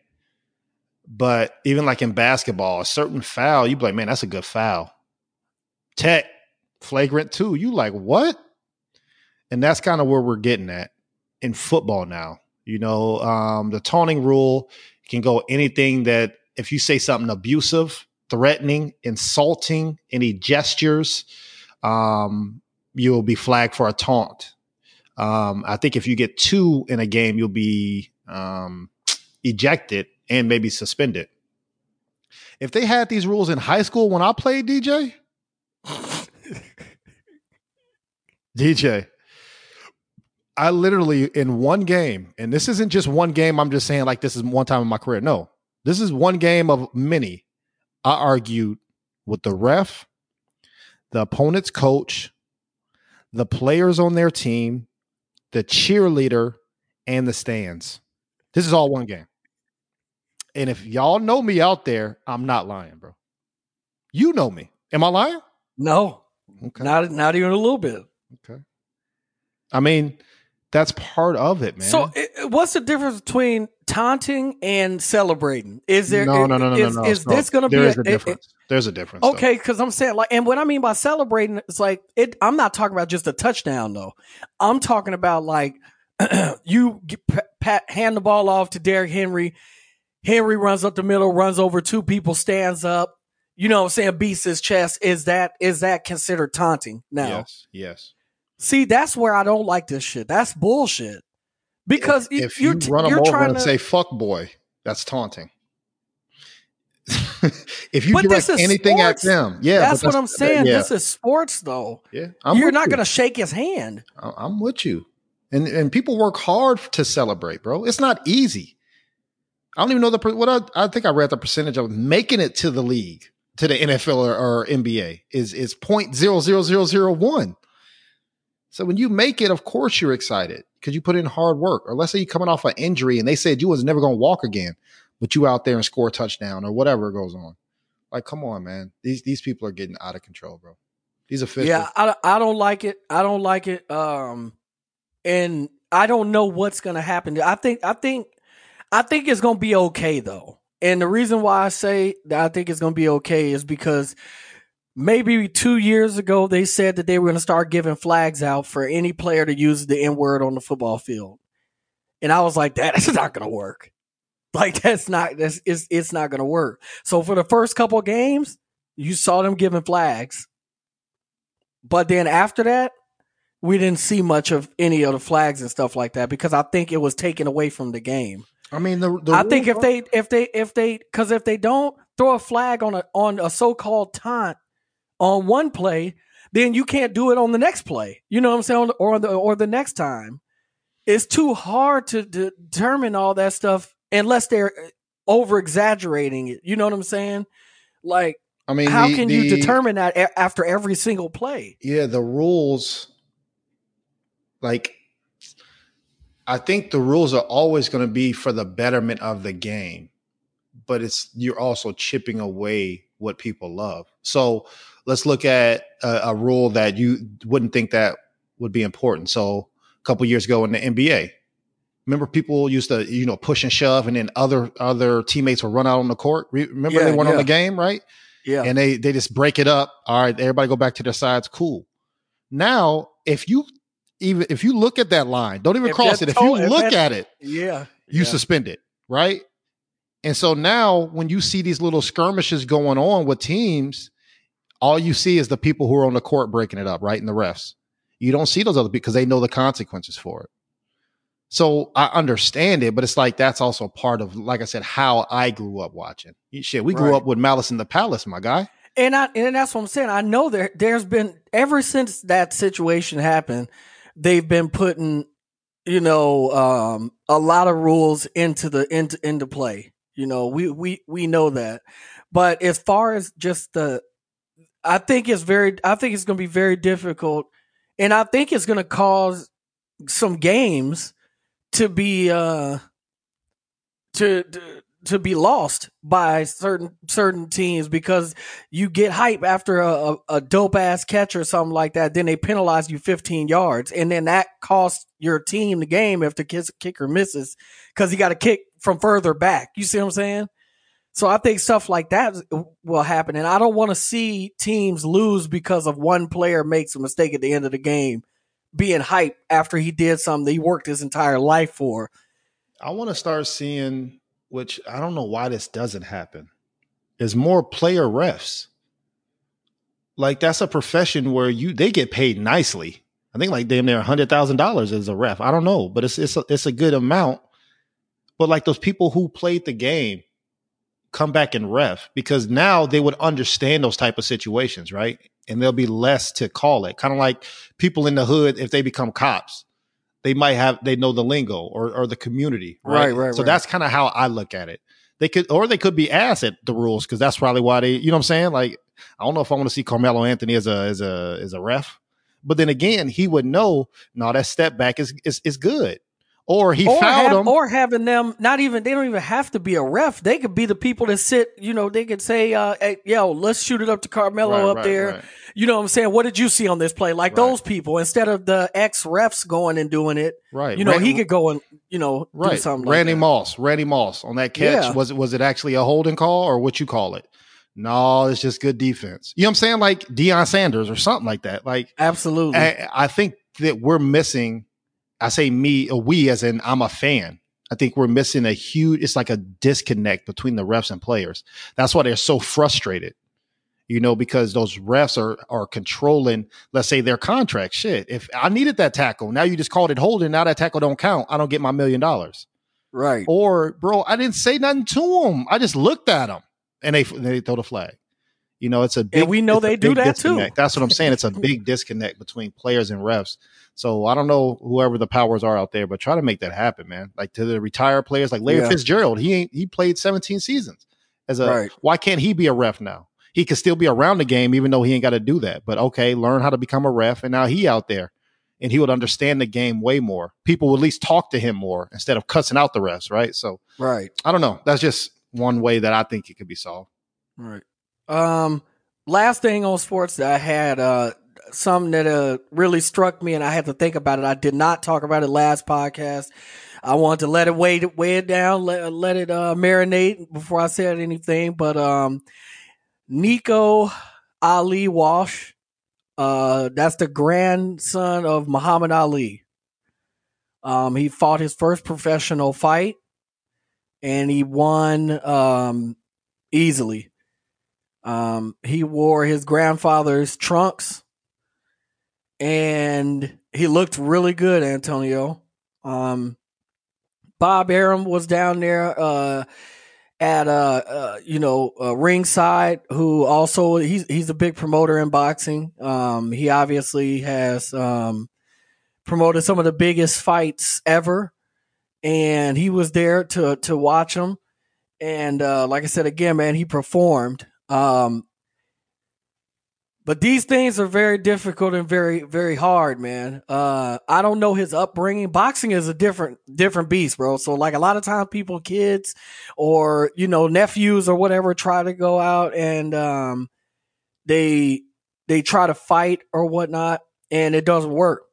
but even like in basketball, a certain foul, you be like, man, that's a good foul. Tech, flagrant two, you like what? And that's kind of where we're getting at in football now. You know, um, the taunting rule can go anything that if you say something abusive, threatening, insulting, any gestures, um, you'll be flagged for a taunt. Um, I think if you get two in a game, you'll be um, ejected and maybe suspended. If they had these rules in high school when I played DJ, (laughs) DJ, I literally in one game, and this isn't just one game. I'm just saying like this is one time in my career. No, this is one game of many. I argued with the ref, the opponent's coach, the players on their team, the cheerleader, and the stands. This is all one game. And if y'all know me out there, I'm not lying, bro. You know me. Am I lying? No, Okay. not not even a little bit. Okay. I mean, that's part of it, man. So, i- what's the difference between taunting and celebrating? Is there no, no, no, no, is, no, no. is no. this going to be There is a- a difference. There's a difference. Okay, because I'm saying like, and what I mean by celebrating, it's like it. I'm not talking about just a touchdown though. I'm talking about like (clears throat) you get, pat, hand the ball off to Derrick Henry. Henry runs up the middle, runs over two people, stands up. You know, what I'm saying beats his chest. Is that is that considered taunting? Now, Yes. Yes. see, that's where I don't like this shit. That's bullshit. because if, you- if you run you're over and to say "fuck boy," that's taunting. (laughs) if you direct anything sports. at them, yeah, that's, but what I'm saying. Yeah, This is sports, though. yeah. I'm You're not you. going to shake his hand. I'm with you. And and people work hard to celebrate, bro. It's not easy. I don't even know the what I, I think I read the percentage of making it to the league to the NFL or, or NBA is is point zero zero zero zero one. So when you make it, of course you're excited because you put in hard work. Or let's say you're coming off an injury and they said you was never going to walk again, but you out there and score a touchdown or whatever goes on. Like, come on, man. These these people are getting out of control, bro. These officials. Yeah, I, I don't like it. I don't like it. Um, and I don't know what's going to happen. I think I think I think it's to be okay though. And the reason why I say that I think it's to be okay is because maybe two years ago they said that they were to start giving flags out for any player to use the N word on the football field, and I was like, (laughs) that's not to work. Like that's not that's it's it's not to work. So for the first couple games, you saw them giving flags, but then after that, we didn't see much of any of the flags and stuff like that because I think it was taken away from the game. I mean, the, the I think if they if they if they because if they don't throw a flag on a on a so called taunt on one play, then you can't do it on the next play. You know what I'm saying? Or the or the next time, it's too hard to de- determine all that stuff unless they're uh, over exaggerating it. You know what I'm saying? Like, I mean, how the- can you determine that after every single play? Yeah, the rules, like, I think the rules are always going to be for the betterment of the game, but it's you're also chipping away what people love. So let's look at a, a rule that you wouldn't think that would be important. So a couple years ago in the NBA, remember people used to you know push and shove, and then other other teammates would run out on the court. Remember Yeah, they on yeah. the game, right? Yeah, and they they just break it up. All right, everybody go back to their sides. Cool. Now, if you even if you look at that line, don't even If cross it. If you if look at it, yeah, you yeah. suspend it, right? And so now, when you see these little skirmishes going on with teams, all you see is the people who are on the court breaking it up, right? And the refs. You don't see those other people because they know the consequences for it. So I understand it, but it's like that's also part of, like I said, how I grew up watching. Shit, we grew Right. up with Malice in the Palace, my guy. And I and that's what I'm saying. I know there there's been ever since that situation happened, they've been putting, you know, um, a lot of rules into the into into play. You know, we we we know that. But as far as just the I think it's very I think it's gonna be very difficult and I think it's gonna cause some games to be uh to to, to be lost by certain certain teams because you get hype after a, a, dope ass catch or something like that, then they penalize you 15 yards, and then that costs your team the game if the kicker misses because he got to kick from further back. You see what I'm saying? So I think stuff like that will happen, and I don't want to see teams lose because of one player makes a mistake at the end of the game, being hype after he did something that he worked his entire life for. I want to start seeing, which I don't know why this doesn't happen, is more player refs. Like that's a profession where you they get paid nicely. I think like damn near hundred thousand dollars as a ref. I don't know, but it's it's a, it's a good amount. But like those people who played the game come back and ref because now they would understand those type of situations, right? And there'll be less to call it. Kind of like people in the hood if they become cops they might have they know the lingo or or the community, right? Right, right, So right. that's kind of how I look at it. They could or they could be asked at the rules because that's probably why they, you know what I'm saying? Like I don't know if I want to see Carmelo Anthony as a as a as a ref, but then again, he would know no that step back is is, is good. Or he or, fouled have- him. or having them not even they don't even have to be a ref. They could be the people that sit. You know, they could say, uh, hey, "Yo, let's shoot it up to Carmelo Right, up right, there." right. You know what I'm saying? What did you see on this play? Like those people instead of the ex refs going and doing it. Right. You know, he could go and you know do right. something. Randy like that. Moss. Randy Moss on that catch. Yeah. Was it was it actually a holding call or what you call it? No, it's just good defense. You know what I'm saying? Like Deion Sanders or something like that. Like Absolutely. I, I think that we're missing. I say me, or we, as in I'm a fan. I think we're missing a huge. It's like a disconnect between the refs and players. That's why they're so frustrated. you know, because those refs are are controlling, let's say, their contract. Shit, if I needed that tackle, now you just called it holding. Now that tackle don't count. I don't get my million dollars. Right. Or, bro, I didn't say nothing to him. I just looked at him, and they they throw the flag. You know, it's a big. And we know they do big that too. That's what I'm saying. It's a (laughs) big disconnect between players and refs. So I don't know whoever the powers are out there, but try to make that happen, man. Like to the retired players, like Larry Yeah. Fitzgerald, he ain't he played 17 seasons as a. Right. Why can't he be a ref now? He could still be around the game, even though he ain't got to do that. But okay, learn how to become a ref, and now he out there, and he would understand the game way more. People would at least talk to him more instead of cussing out the refs, right? So Right. I don't know. That's just one way that I think it could be solved. Right. Um, last thing on sports that I had, uh, something that uh really struck me, and I had to think about it. I did not talk about it last podcast. I wanted to let it weigh weigh it down, let let it uh marinate before I said anything. But um, Nico Ali Walsh, uh, that's the grandson of Muhammad Ali. Um, he fought his first professional fight, and he won um easily. Um, he wore his grandfather's trunks and he looked really good, Antonio. Um, Bob Arum was down there, uh, at, uh, uh you know, uh, ringside, who also, he's, he's a big promoter in boxing. Um, he obviously has, um, promoted some of the biggest fights ever. And he was there to, to watch them. And, uh, like I said, again, man, he performed. Um, but these things are very difficult and very, very hard, man. Uh, I don't know his upbringing. Boxing is a different, different beast, bro. So like a lot of times people, kids or, you know, nephews or whatever try to go out and, um, they, they try to fight or whatnot and it doesn't work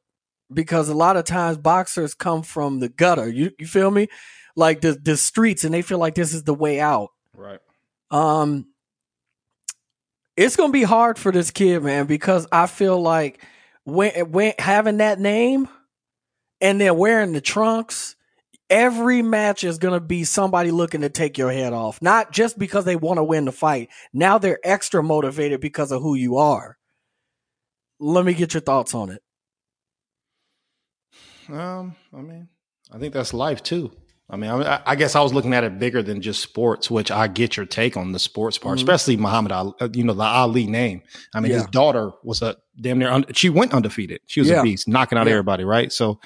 because a lot of times boxers come from the gutter. You, you feel me? Like the, the streets and they feel like this is the way out. Right. Um, it's gonna be hard for this kid, man, because I feel like when when having that name and then wearing the trunks, every match is gonna be somebody looking to take your head off. Not just because they want to win the fight. Now they're extra motivated because of who you are. Let me get your thoughts on it. Um, I mean, I think that's life too. I mean, I, I guess I was looking at it bigger than just sports, which I get your take on the sports part, Mhm. especially Muhammad Ali, uh, you know, the Ali name. I mean, his daughter was a damn near, un- she went undefeated. She was Yeah. a beast, knocking out Yeah. everybody, right? So,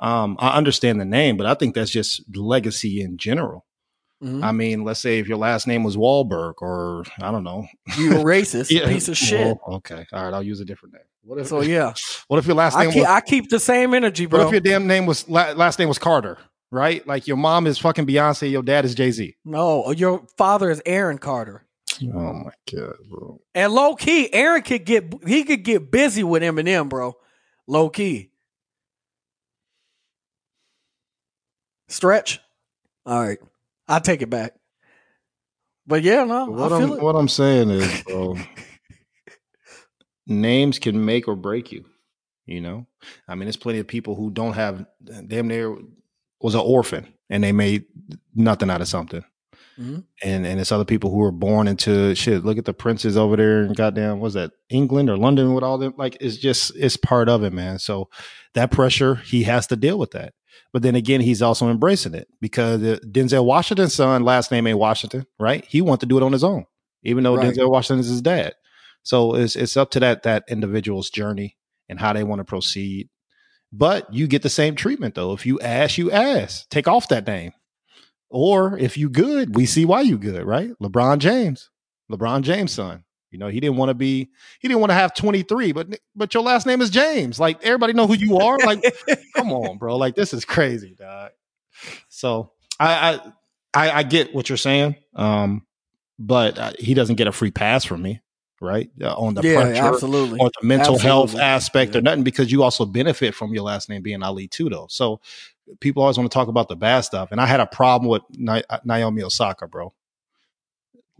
um, I understand the name, but I think that's just legacy in general. Mhm. I mean, let's say if your last name was Wahlberg or I don't know. You racist (laughs) piece of shit. Well, okay. All right. I'll use a different name. What if, So yeah, (laughs) what if your last I name keep, was, I keep the same energy, bro. what if your damn name was last name was Carter, right? Like your mom is fucking Beyonce, your dad is Jay Z. no, your father is Aaron Carter. Oh my god, bro. And low key, Aaron could get he could get busy with Eminem, bro. Low key. Stretch. All right, I take it back. But yeah, no, What I I'm it. what I'm saying is, (laughs) bro, names can make or break you. You know, I mean, there's plenty of people who don't have damn near was an orphan and they made nothing out of something. Mhm. And and it's other people who were born into shit. Look at the princes over there and goddamn, was that England or London with all them? Like it's just it's part of it, man. So that pressure, he has to deal with that. But then again, he's also embracing it because Denzel Washington's son, last name ain't Washington, right? He wanted to do it on his own, even though Right. Denzel Washington is his dad. So it's it's up to that that individual's journey and how they want to proceed. But you get the same treatment though. If you ass, you ass. Take off that name. Or if you good, we see why you good, right? LeBron James, LeBron James' son. You know, he didn't want to be, he didn't want to have 23, but but your last name is James. Like everybody know who you are. Like, (laughs) come on, bro. Like this is crazy, dog. So I I I, I get what you're saying. Um, but uh, he doesn't get a free pass from me, right? Uh, on the yeah, pressure absolutely. or the mental health aspect Yeah. or nothing because you also benefit from your last name being Ali too, though. So people always want to talk about the bad stuff, and I had a problem with Ni- Naomi Osaka, bro.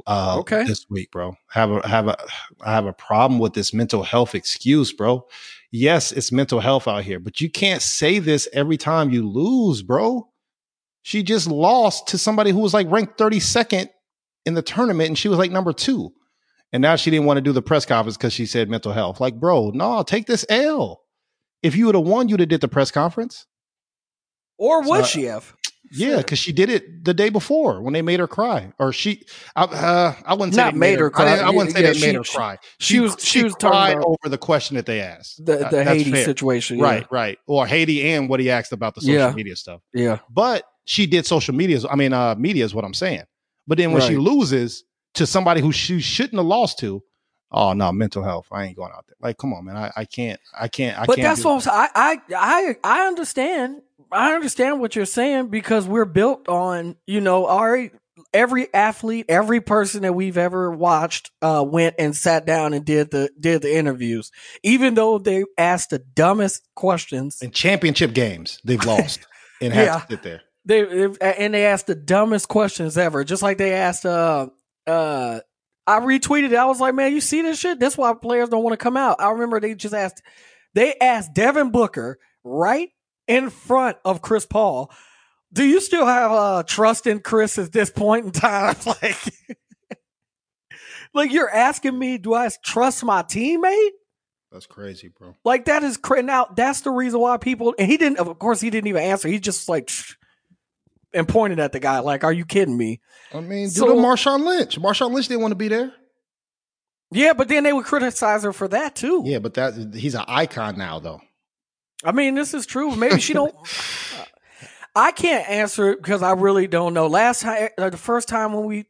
Uh, Okay. this week, bro. Have a have a I have a problem with this mental health excuse, bro. Yes, it's mental health out here, but you can't say this every time you lose, bro. She just lost to somebody who was like ranked 32nd in the tournament, and she was like number two. And now she didn't want to do the press conference because she said mental health. Like, bro, no, take this L. If you would have won, you'd have did the press conference. Or would So- she have? Yeah, because she did it the day before when they made her cry, or she. I, uh, I wouldn't say Not made her cry. didn't- I wouldn't say Yeah, they she- made her cry. she was- she was talking cried over the question that they asked. The the that's Haiti fair. situation. Yeah. Right, right. Or Haiti and what he asked about the social media stuff. Yeah. But she did social media. I mean, uh, media is what I'm saying. But then when she loses to somebody who she shouldn't have lost to, oh no, mental health. I ain't going out there. Like, come on, man. I, I can't. I can't. I but can't. that's what I'm saying. I, I I understand. I understand what you're saying because we're built on you know our every athlete, every person that we've ever watched uh, went and sat down and did the did the interviews, even though they asked the dumbest questions. In championship games, they've lost (laughs) and had Yeah. to sit there. They- and they asked the dumbest questions ever, just like they asked. Uh, uh, I retweeted it. I was like, man, you see this shit? That's why players don't want to come out. I remember they just asked. They asked Devin Booker right in front of Chris Paul. Do you still have uh, trust in Chris at this point in time? (laughs) like, (laughs) like you're asking me, do I trust my teammate? That's crazy, bro. Like that is cra- now. That's the reason why people and he didn't. Of course, he didn't even answer. He just like "Shh," and pointed at the guy. Like, are you kidding me? I mean, So- the Marshawn Lynch. Marshawn Lynch didn't want to be there. Yeah, but then they would criticize her for that too. Yeah, but that he's an icon now, though. I mean, this is true. Maybe she don't. (laughs) I can't answer it because I really don't know. Last time, uh, the first time when we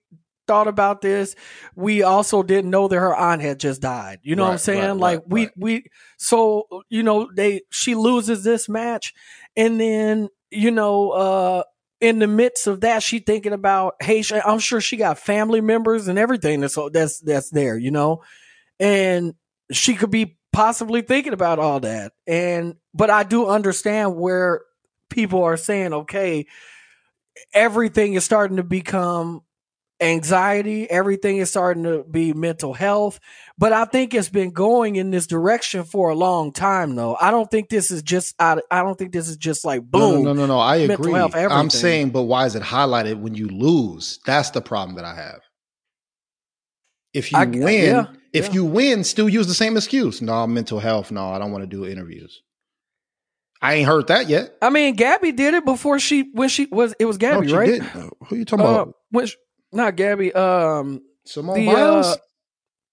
thought about this, we also didn't know that her aunt had just died. You know what I'm saying? right, like right, we right. we so you know they she loses this match, and then you know uh in the midst of that, she thinking about hey, I'm sure she got family members and everything that's that's that's there. You know, and she could be possibly thinking about all that and but i do understand where people are saying okay everything is starting to become anxiety everything is starting to be mental health but i think it's been going in this direction for a long time though i don't think this is just i, I don't think this is just like boom no, no, no, no. I mental agree. health, I'm saying, but why is it highlighted when you lose? That's the problem that I have. If you I- win, yeah, if yeah. you win, still use the same excuse. No, mental health. No, I don't want to do interviews. I ain't heard that yet. i mean gabby did it before she when she was it was gabby no, right didn't. Who you talking uh, about? when she- not gabby um Simone the, Biles? uh,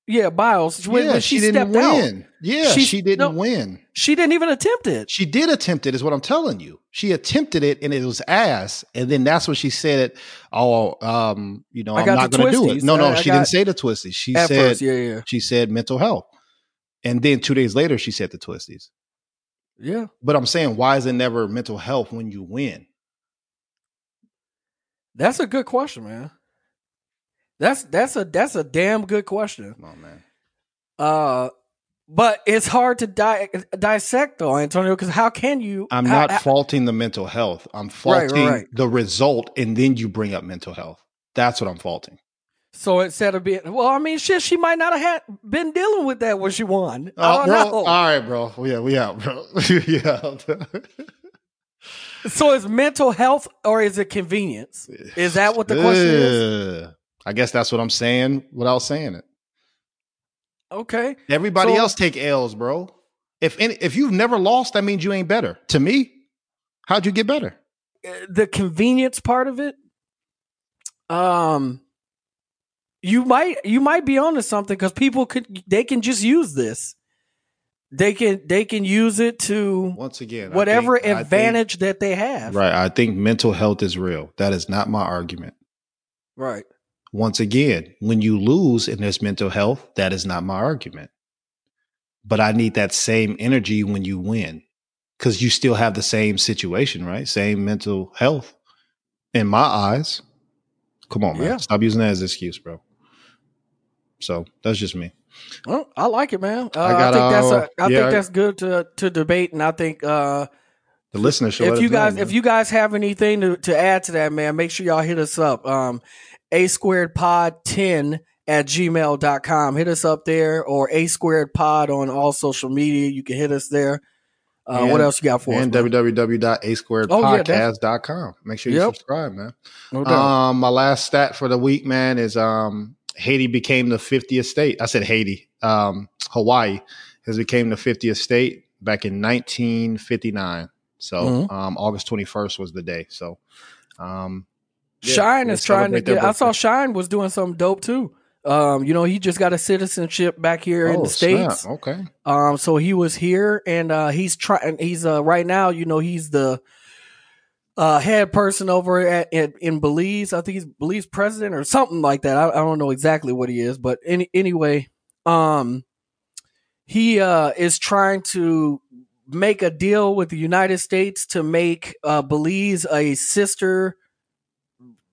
yeah biles when, yeah, when she, didn't stepped out win. Yeah, She- she didn't no. win. She didn't even attempt it. She did attempt it, is what I'm telling you. She attempted it and it was ass. And then that's when she said. Oh, um, you know, I I'm not going to do it. No, no, I- I she got- didn't say the twisties. She said first, yeah, yeah, she said mental health. And then two days later, she said the twisties. yeah. But I'm saying, why is it never mental health when you win? That's a good question, man. That's that's a that's a damn good question. Come on, man. Uh, but it's hard to di- dissect though, Antonio, because how can you? I'm how- not how- faulting the mental health. I'm faulting right, right. the result, and then you bring up mental health. That's what I'm faulting. so instead of being, well, I mean, shit, she might not have had been dealing with that when she won. I Oh, know. all right, bro. Yeah, we out, bro. (laughs) yeah. so is mental health or is it convenience? (laughs) Is that what the question is? I guess that's what I'm saying without saying it. Okay. Everybody So- else take L's, bro. If any, if you've never lost, that means you ain't better. To me, how'd you get better? the convenience part of it um you might you might be onto something because people could they can just use this they can they can use it to Once again, whatever think- I think- advantage that they have right. I think mental health is real. That is not my argument. right Once again, when you lose and there's mental health, that is not my argument. But I need that same energy when you win because you still have the same situation, right? Same mental health in my eyes. Come on, man. Yeah. Stop using that as an excuse, bro. So that's just me. well, i like it man uh, I I, got, think that's uh, a, I yeah, I- think that's good to to debate and i think uh The listener should if you us know, guys if you guys have anything to, to add to that man make sure y'all hit us up um a squared pod 10 at gmail.com hit us up there or a squared pod on all social media you can hit us there uh, what else you got for and us man? www.asquaredpodcast.com. Make sure you Yep. subscribe, man. no doubt Um, my last stat for the week, man, is um Haiti became the 50th state. I said Haiti. Um, Hawaii has became the 50th state back in 1959. So Mhm. um, August 21st was the day. So um, yeah, Shyne is trying to get. I saw. Shyne was doing something dope too. Um, you know, he just got a citizenship back here in Oh, the snap. states. Okay. Um, so he was here, and uh, he's trying. He's uh, right now. You know, he's the uh, head person over at, at in Belize. I think he's Belize president or something like that. I, I don't know exactly what he is, but any, anyway, um, he uh, is trying to make a deal with the United States to make uh, Belize a sister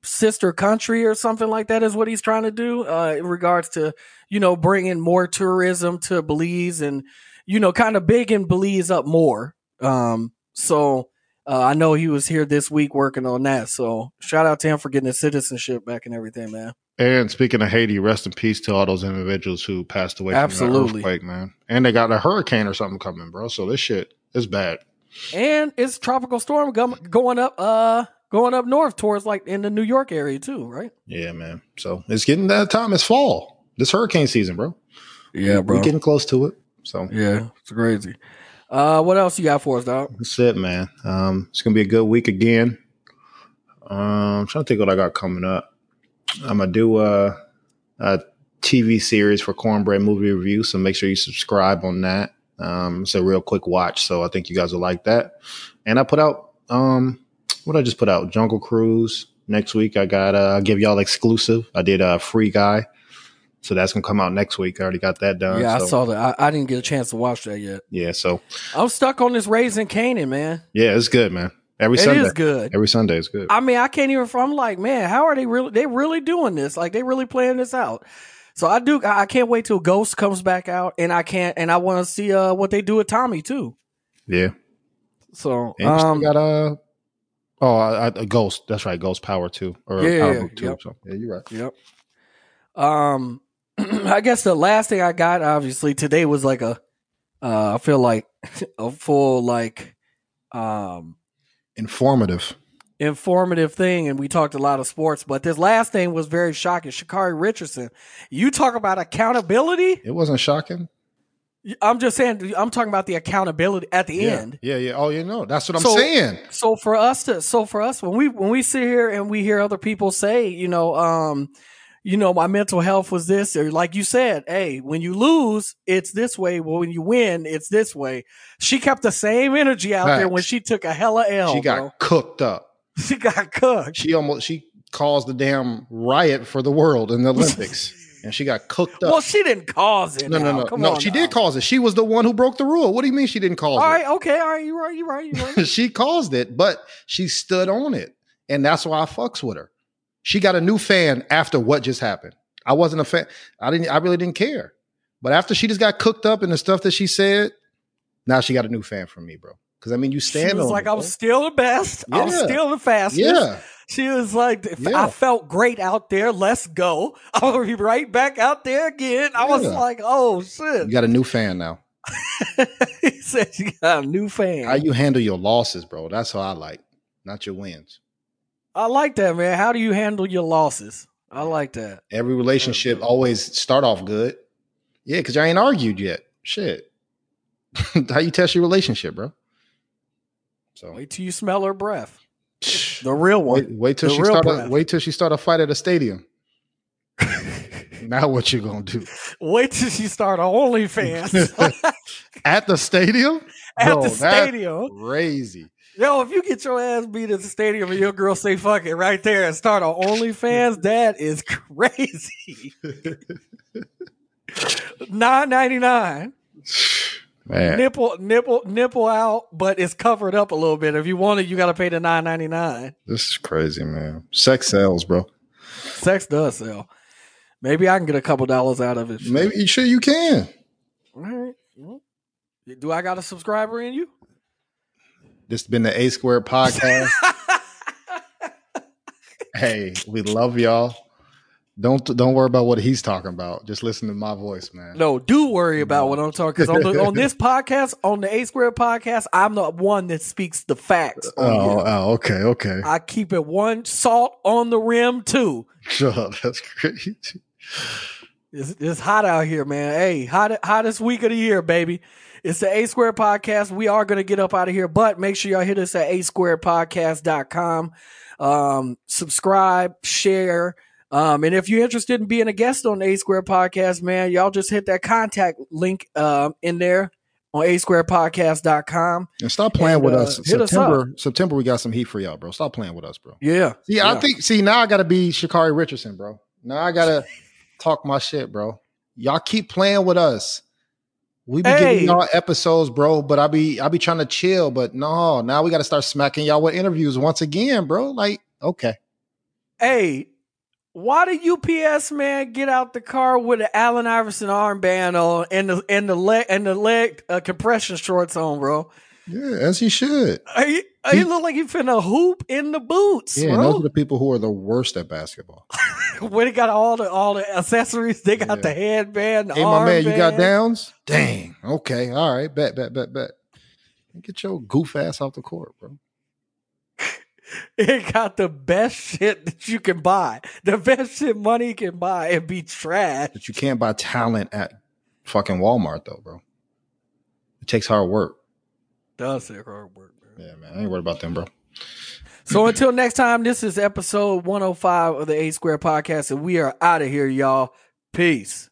sister country or something like that is what he's trying to do uh, in regards to you know bringing more tourism to Belize and you know kind of bigging Belize up more. Um, so uh, I know he was here this week working on that. So shout out to him for getting his citizenship back and everything, man. And speaking of Haiti, rest in peace to all those individuals who passed away from Absolutely. the earthquake, man. And they got a hurricane or something coming, bro. So this shit is bad. And it's tropical storm going up, uh, going up north towards like in the New York area too, right? Yeah, man. So it's getting that time. It's fall. This hurricane season, bro. Yeah, bro. We're getting close to it. So Yeah, it's crazy. Uh, what else you got for us, dog? that's it, man. Um, it's gonna be a good week again. Um, I'm trying to think what I got coming up. I'm gonna do a, a TV series for Cornbread Movie Review, so make sure you subscribe on that. Um, it's a real quick watch, so I think you guys will like that. And I put out um, what I just put out Jungle Cruise next week. I got uh, I'll give y'all exclusive. I did a free guy, so that's gonna come out next week. I already got that done. yeah, so, I saw that. I, I didn't get a chance to watch that yet. Yeah, so I'm stuck on this Raising Kanan, man. yeah, it's good, man. Every It Sunday, is good. every Sunday is good. I mean, I can't even. I'm like, man, how are they really? They really doing this? Like, they really playing this out. So I do. I can't wait till Ghost comes back out, and I can't. And I want to see uh what they do with Tommy too. yeah. So And um, got uh oh I, I, Ghost. That's right, Ghost Power two or Yeah, Power yeah, Book two. yep. So yeah, you're right. Yep. Um, (clears throat) I guess the last thing I got, obviously, today was like a, uh, I feel like (laughs) a full like, um, Informative. informative thing, and we talked a lot of sports. But this last thing was very shocking. Sha'Carri Richardson, you talk about accountability. It wasn't shocking. I'm just saying, I'm talking about the accountability at the Yeah, end. yeah, yeah. Oh, you know, that's what I'm saying. so for us to so for us when we when we sit here and we hear other people say you know um you know my mental health was this or like you said hey when you lose it's this way well when you win it's this way she kept the same energy out there when she took a hella L she got bro. cooked up. (laughs) she got cooked She almost she caused the damn riot for the world in the (laughs) Olympics, and she got cooked up. well she didn't cause it no, no, now. no, Come no. She now. did cause it. She was the one who broke the rule. What do you mean she didn't cause all it? right okay all right you're right you're right you're right (laughs) she caused it, but she stood on it. And that's why I fucks with her. She got a new fan after what just happened. I wasn't a fan. I didn't I really didn't care. But after she just got cooked up in the stuff that she said, now she got a new fan from me, bro. Because I mean you stand. she was like "I'm was still the best I'm still the fastest Yeah. She was like, Yeah. I felt great out there. Let's go. (laughs) I'll be right back out there again. I was like, oh shit!" You got a new fan now. (laughs) he said she got a new fan. How you handle your losses, bro. That's how I like, not your wins. I like that, man. How do you handle your losses? I like that. Every relationship always start off good. Yeah, because I ain't argued yet. Shit. (laughs) how you test your relationship, bro? So Wait till you smell her breath. The real one. Wait, wait till The she start. breath. A, wait till she start a fight at a stadium. (laughs) now what you gonna do Wait till she start a OnlyFans (laughs) at the stadium? at Bro, the that's stadium. Crazy. Yo, if you get your ass beat at the stadium and your girl say fuck it right there and start a OnlyFans, that is crazy. (laughs) Nine ninety nine. Man, Nipple nipple nipple out, but it's covered up a little bit. If you want it, you gotta pay the nine ninety nine. this is crazy, man. Sex sells, bro. Sex does sell. Maybe I can get a couple dollars out of it. Maybe you sure you can. All right. Well, Do I got a subscriber in you? This has been the A Squared podcast. (laughs) hey, we love y'all. Don't don't worry about what he's talking about. Just listen to my voice, man. No, do worry about what I'm talking because on, on this (laughs) podcast, on the A Square podcast, I'm the one that speaks the facts. Oh, oh, okay, okay. I keep it one salt on the rim too. Up. (laughs) That's crazy. It's, it's hot out here, man. Hey, hot, hottest week of the year, baby. It's the A Square Podcast. We are going to get up out of here, but make sure y'all hit us at a squaredpodcast.com. Um, subscribe, share. Um, and if you're interested in being a guest on the A Square Podcast, man, y'all just hit that contact link um, in there on a squaredpodcast.com. And stop playing And, with uh, us. hit us September, September, we got some heat for y'all, bro. Stop playing with us, bro. Yeah. See, yeah. I think. See, now I got to be Sha'Carri Richardson, bro. Now I gotta (laughs) talk my shit, bro. Y'all keep playing with us. We be Hey. giving y'all episodes, bro, but I be I be trying to chill, but no, now we got to start smacking y'all with interviews once again, bro. Like, okay, Hey, why did UPS man get out the car with an Allen Iverson armband on and the and the leg and the leg uh, compression shorts on, bro? yeah, as he should. He, he look like he finna hoop in the boots, Yeah, those are the people who are the worst at basketball. (laughs) when he got all the all the accessories, they got Yeah. the headband. The hey, my man, you got downs? Dang. Okay, all right, bet, bet, bet, bet. Get your goof ass off the court, bro. (laughs) It got the best shit that you can buy, the best shit money can buy, and be trash. But you can't buy talent at fucking Walmart though, bro. It takes hard work. Does take hard work, man. Yeah, man. I ain't worried about them, bro. So until next time, this is episode 105 of the A Square Podcast, and we are out of here, y'all. Peace.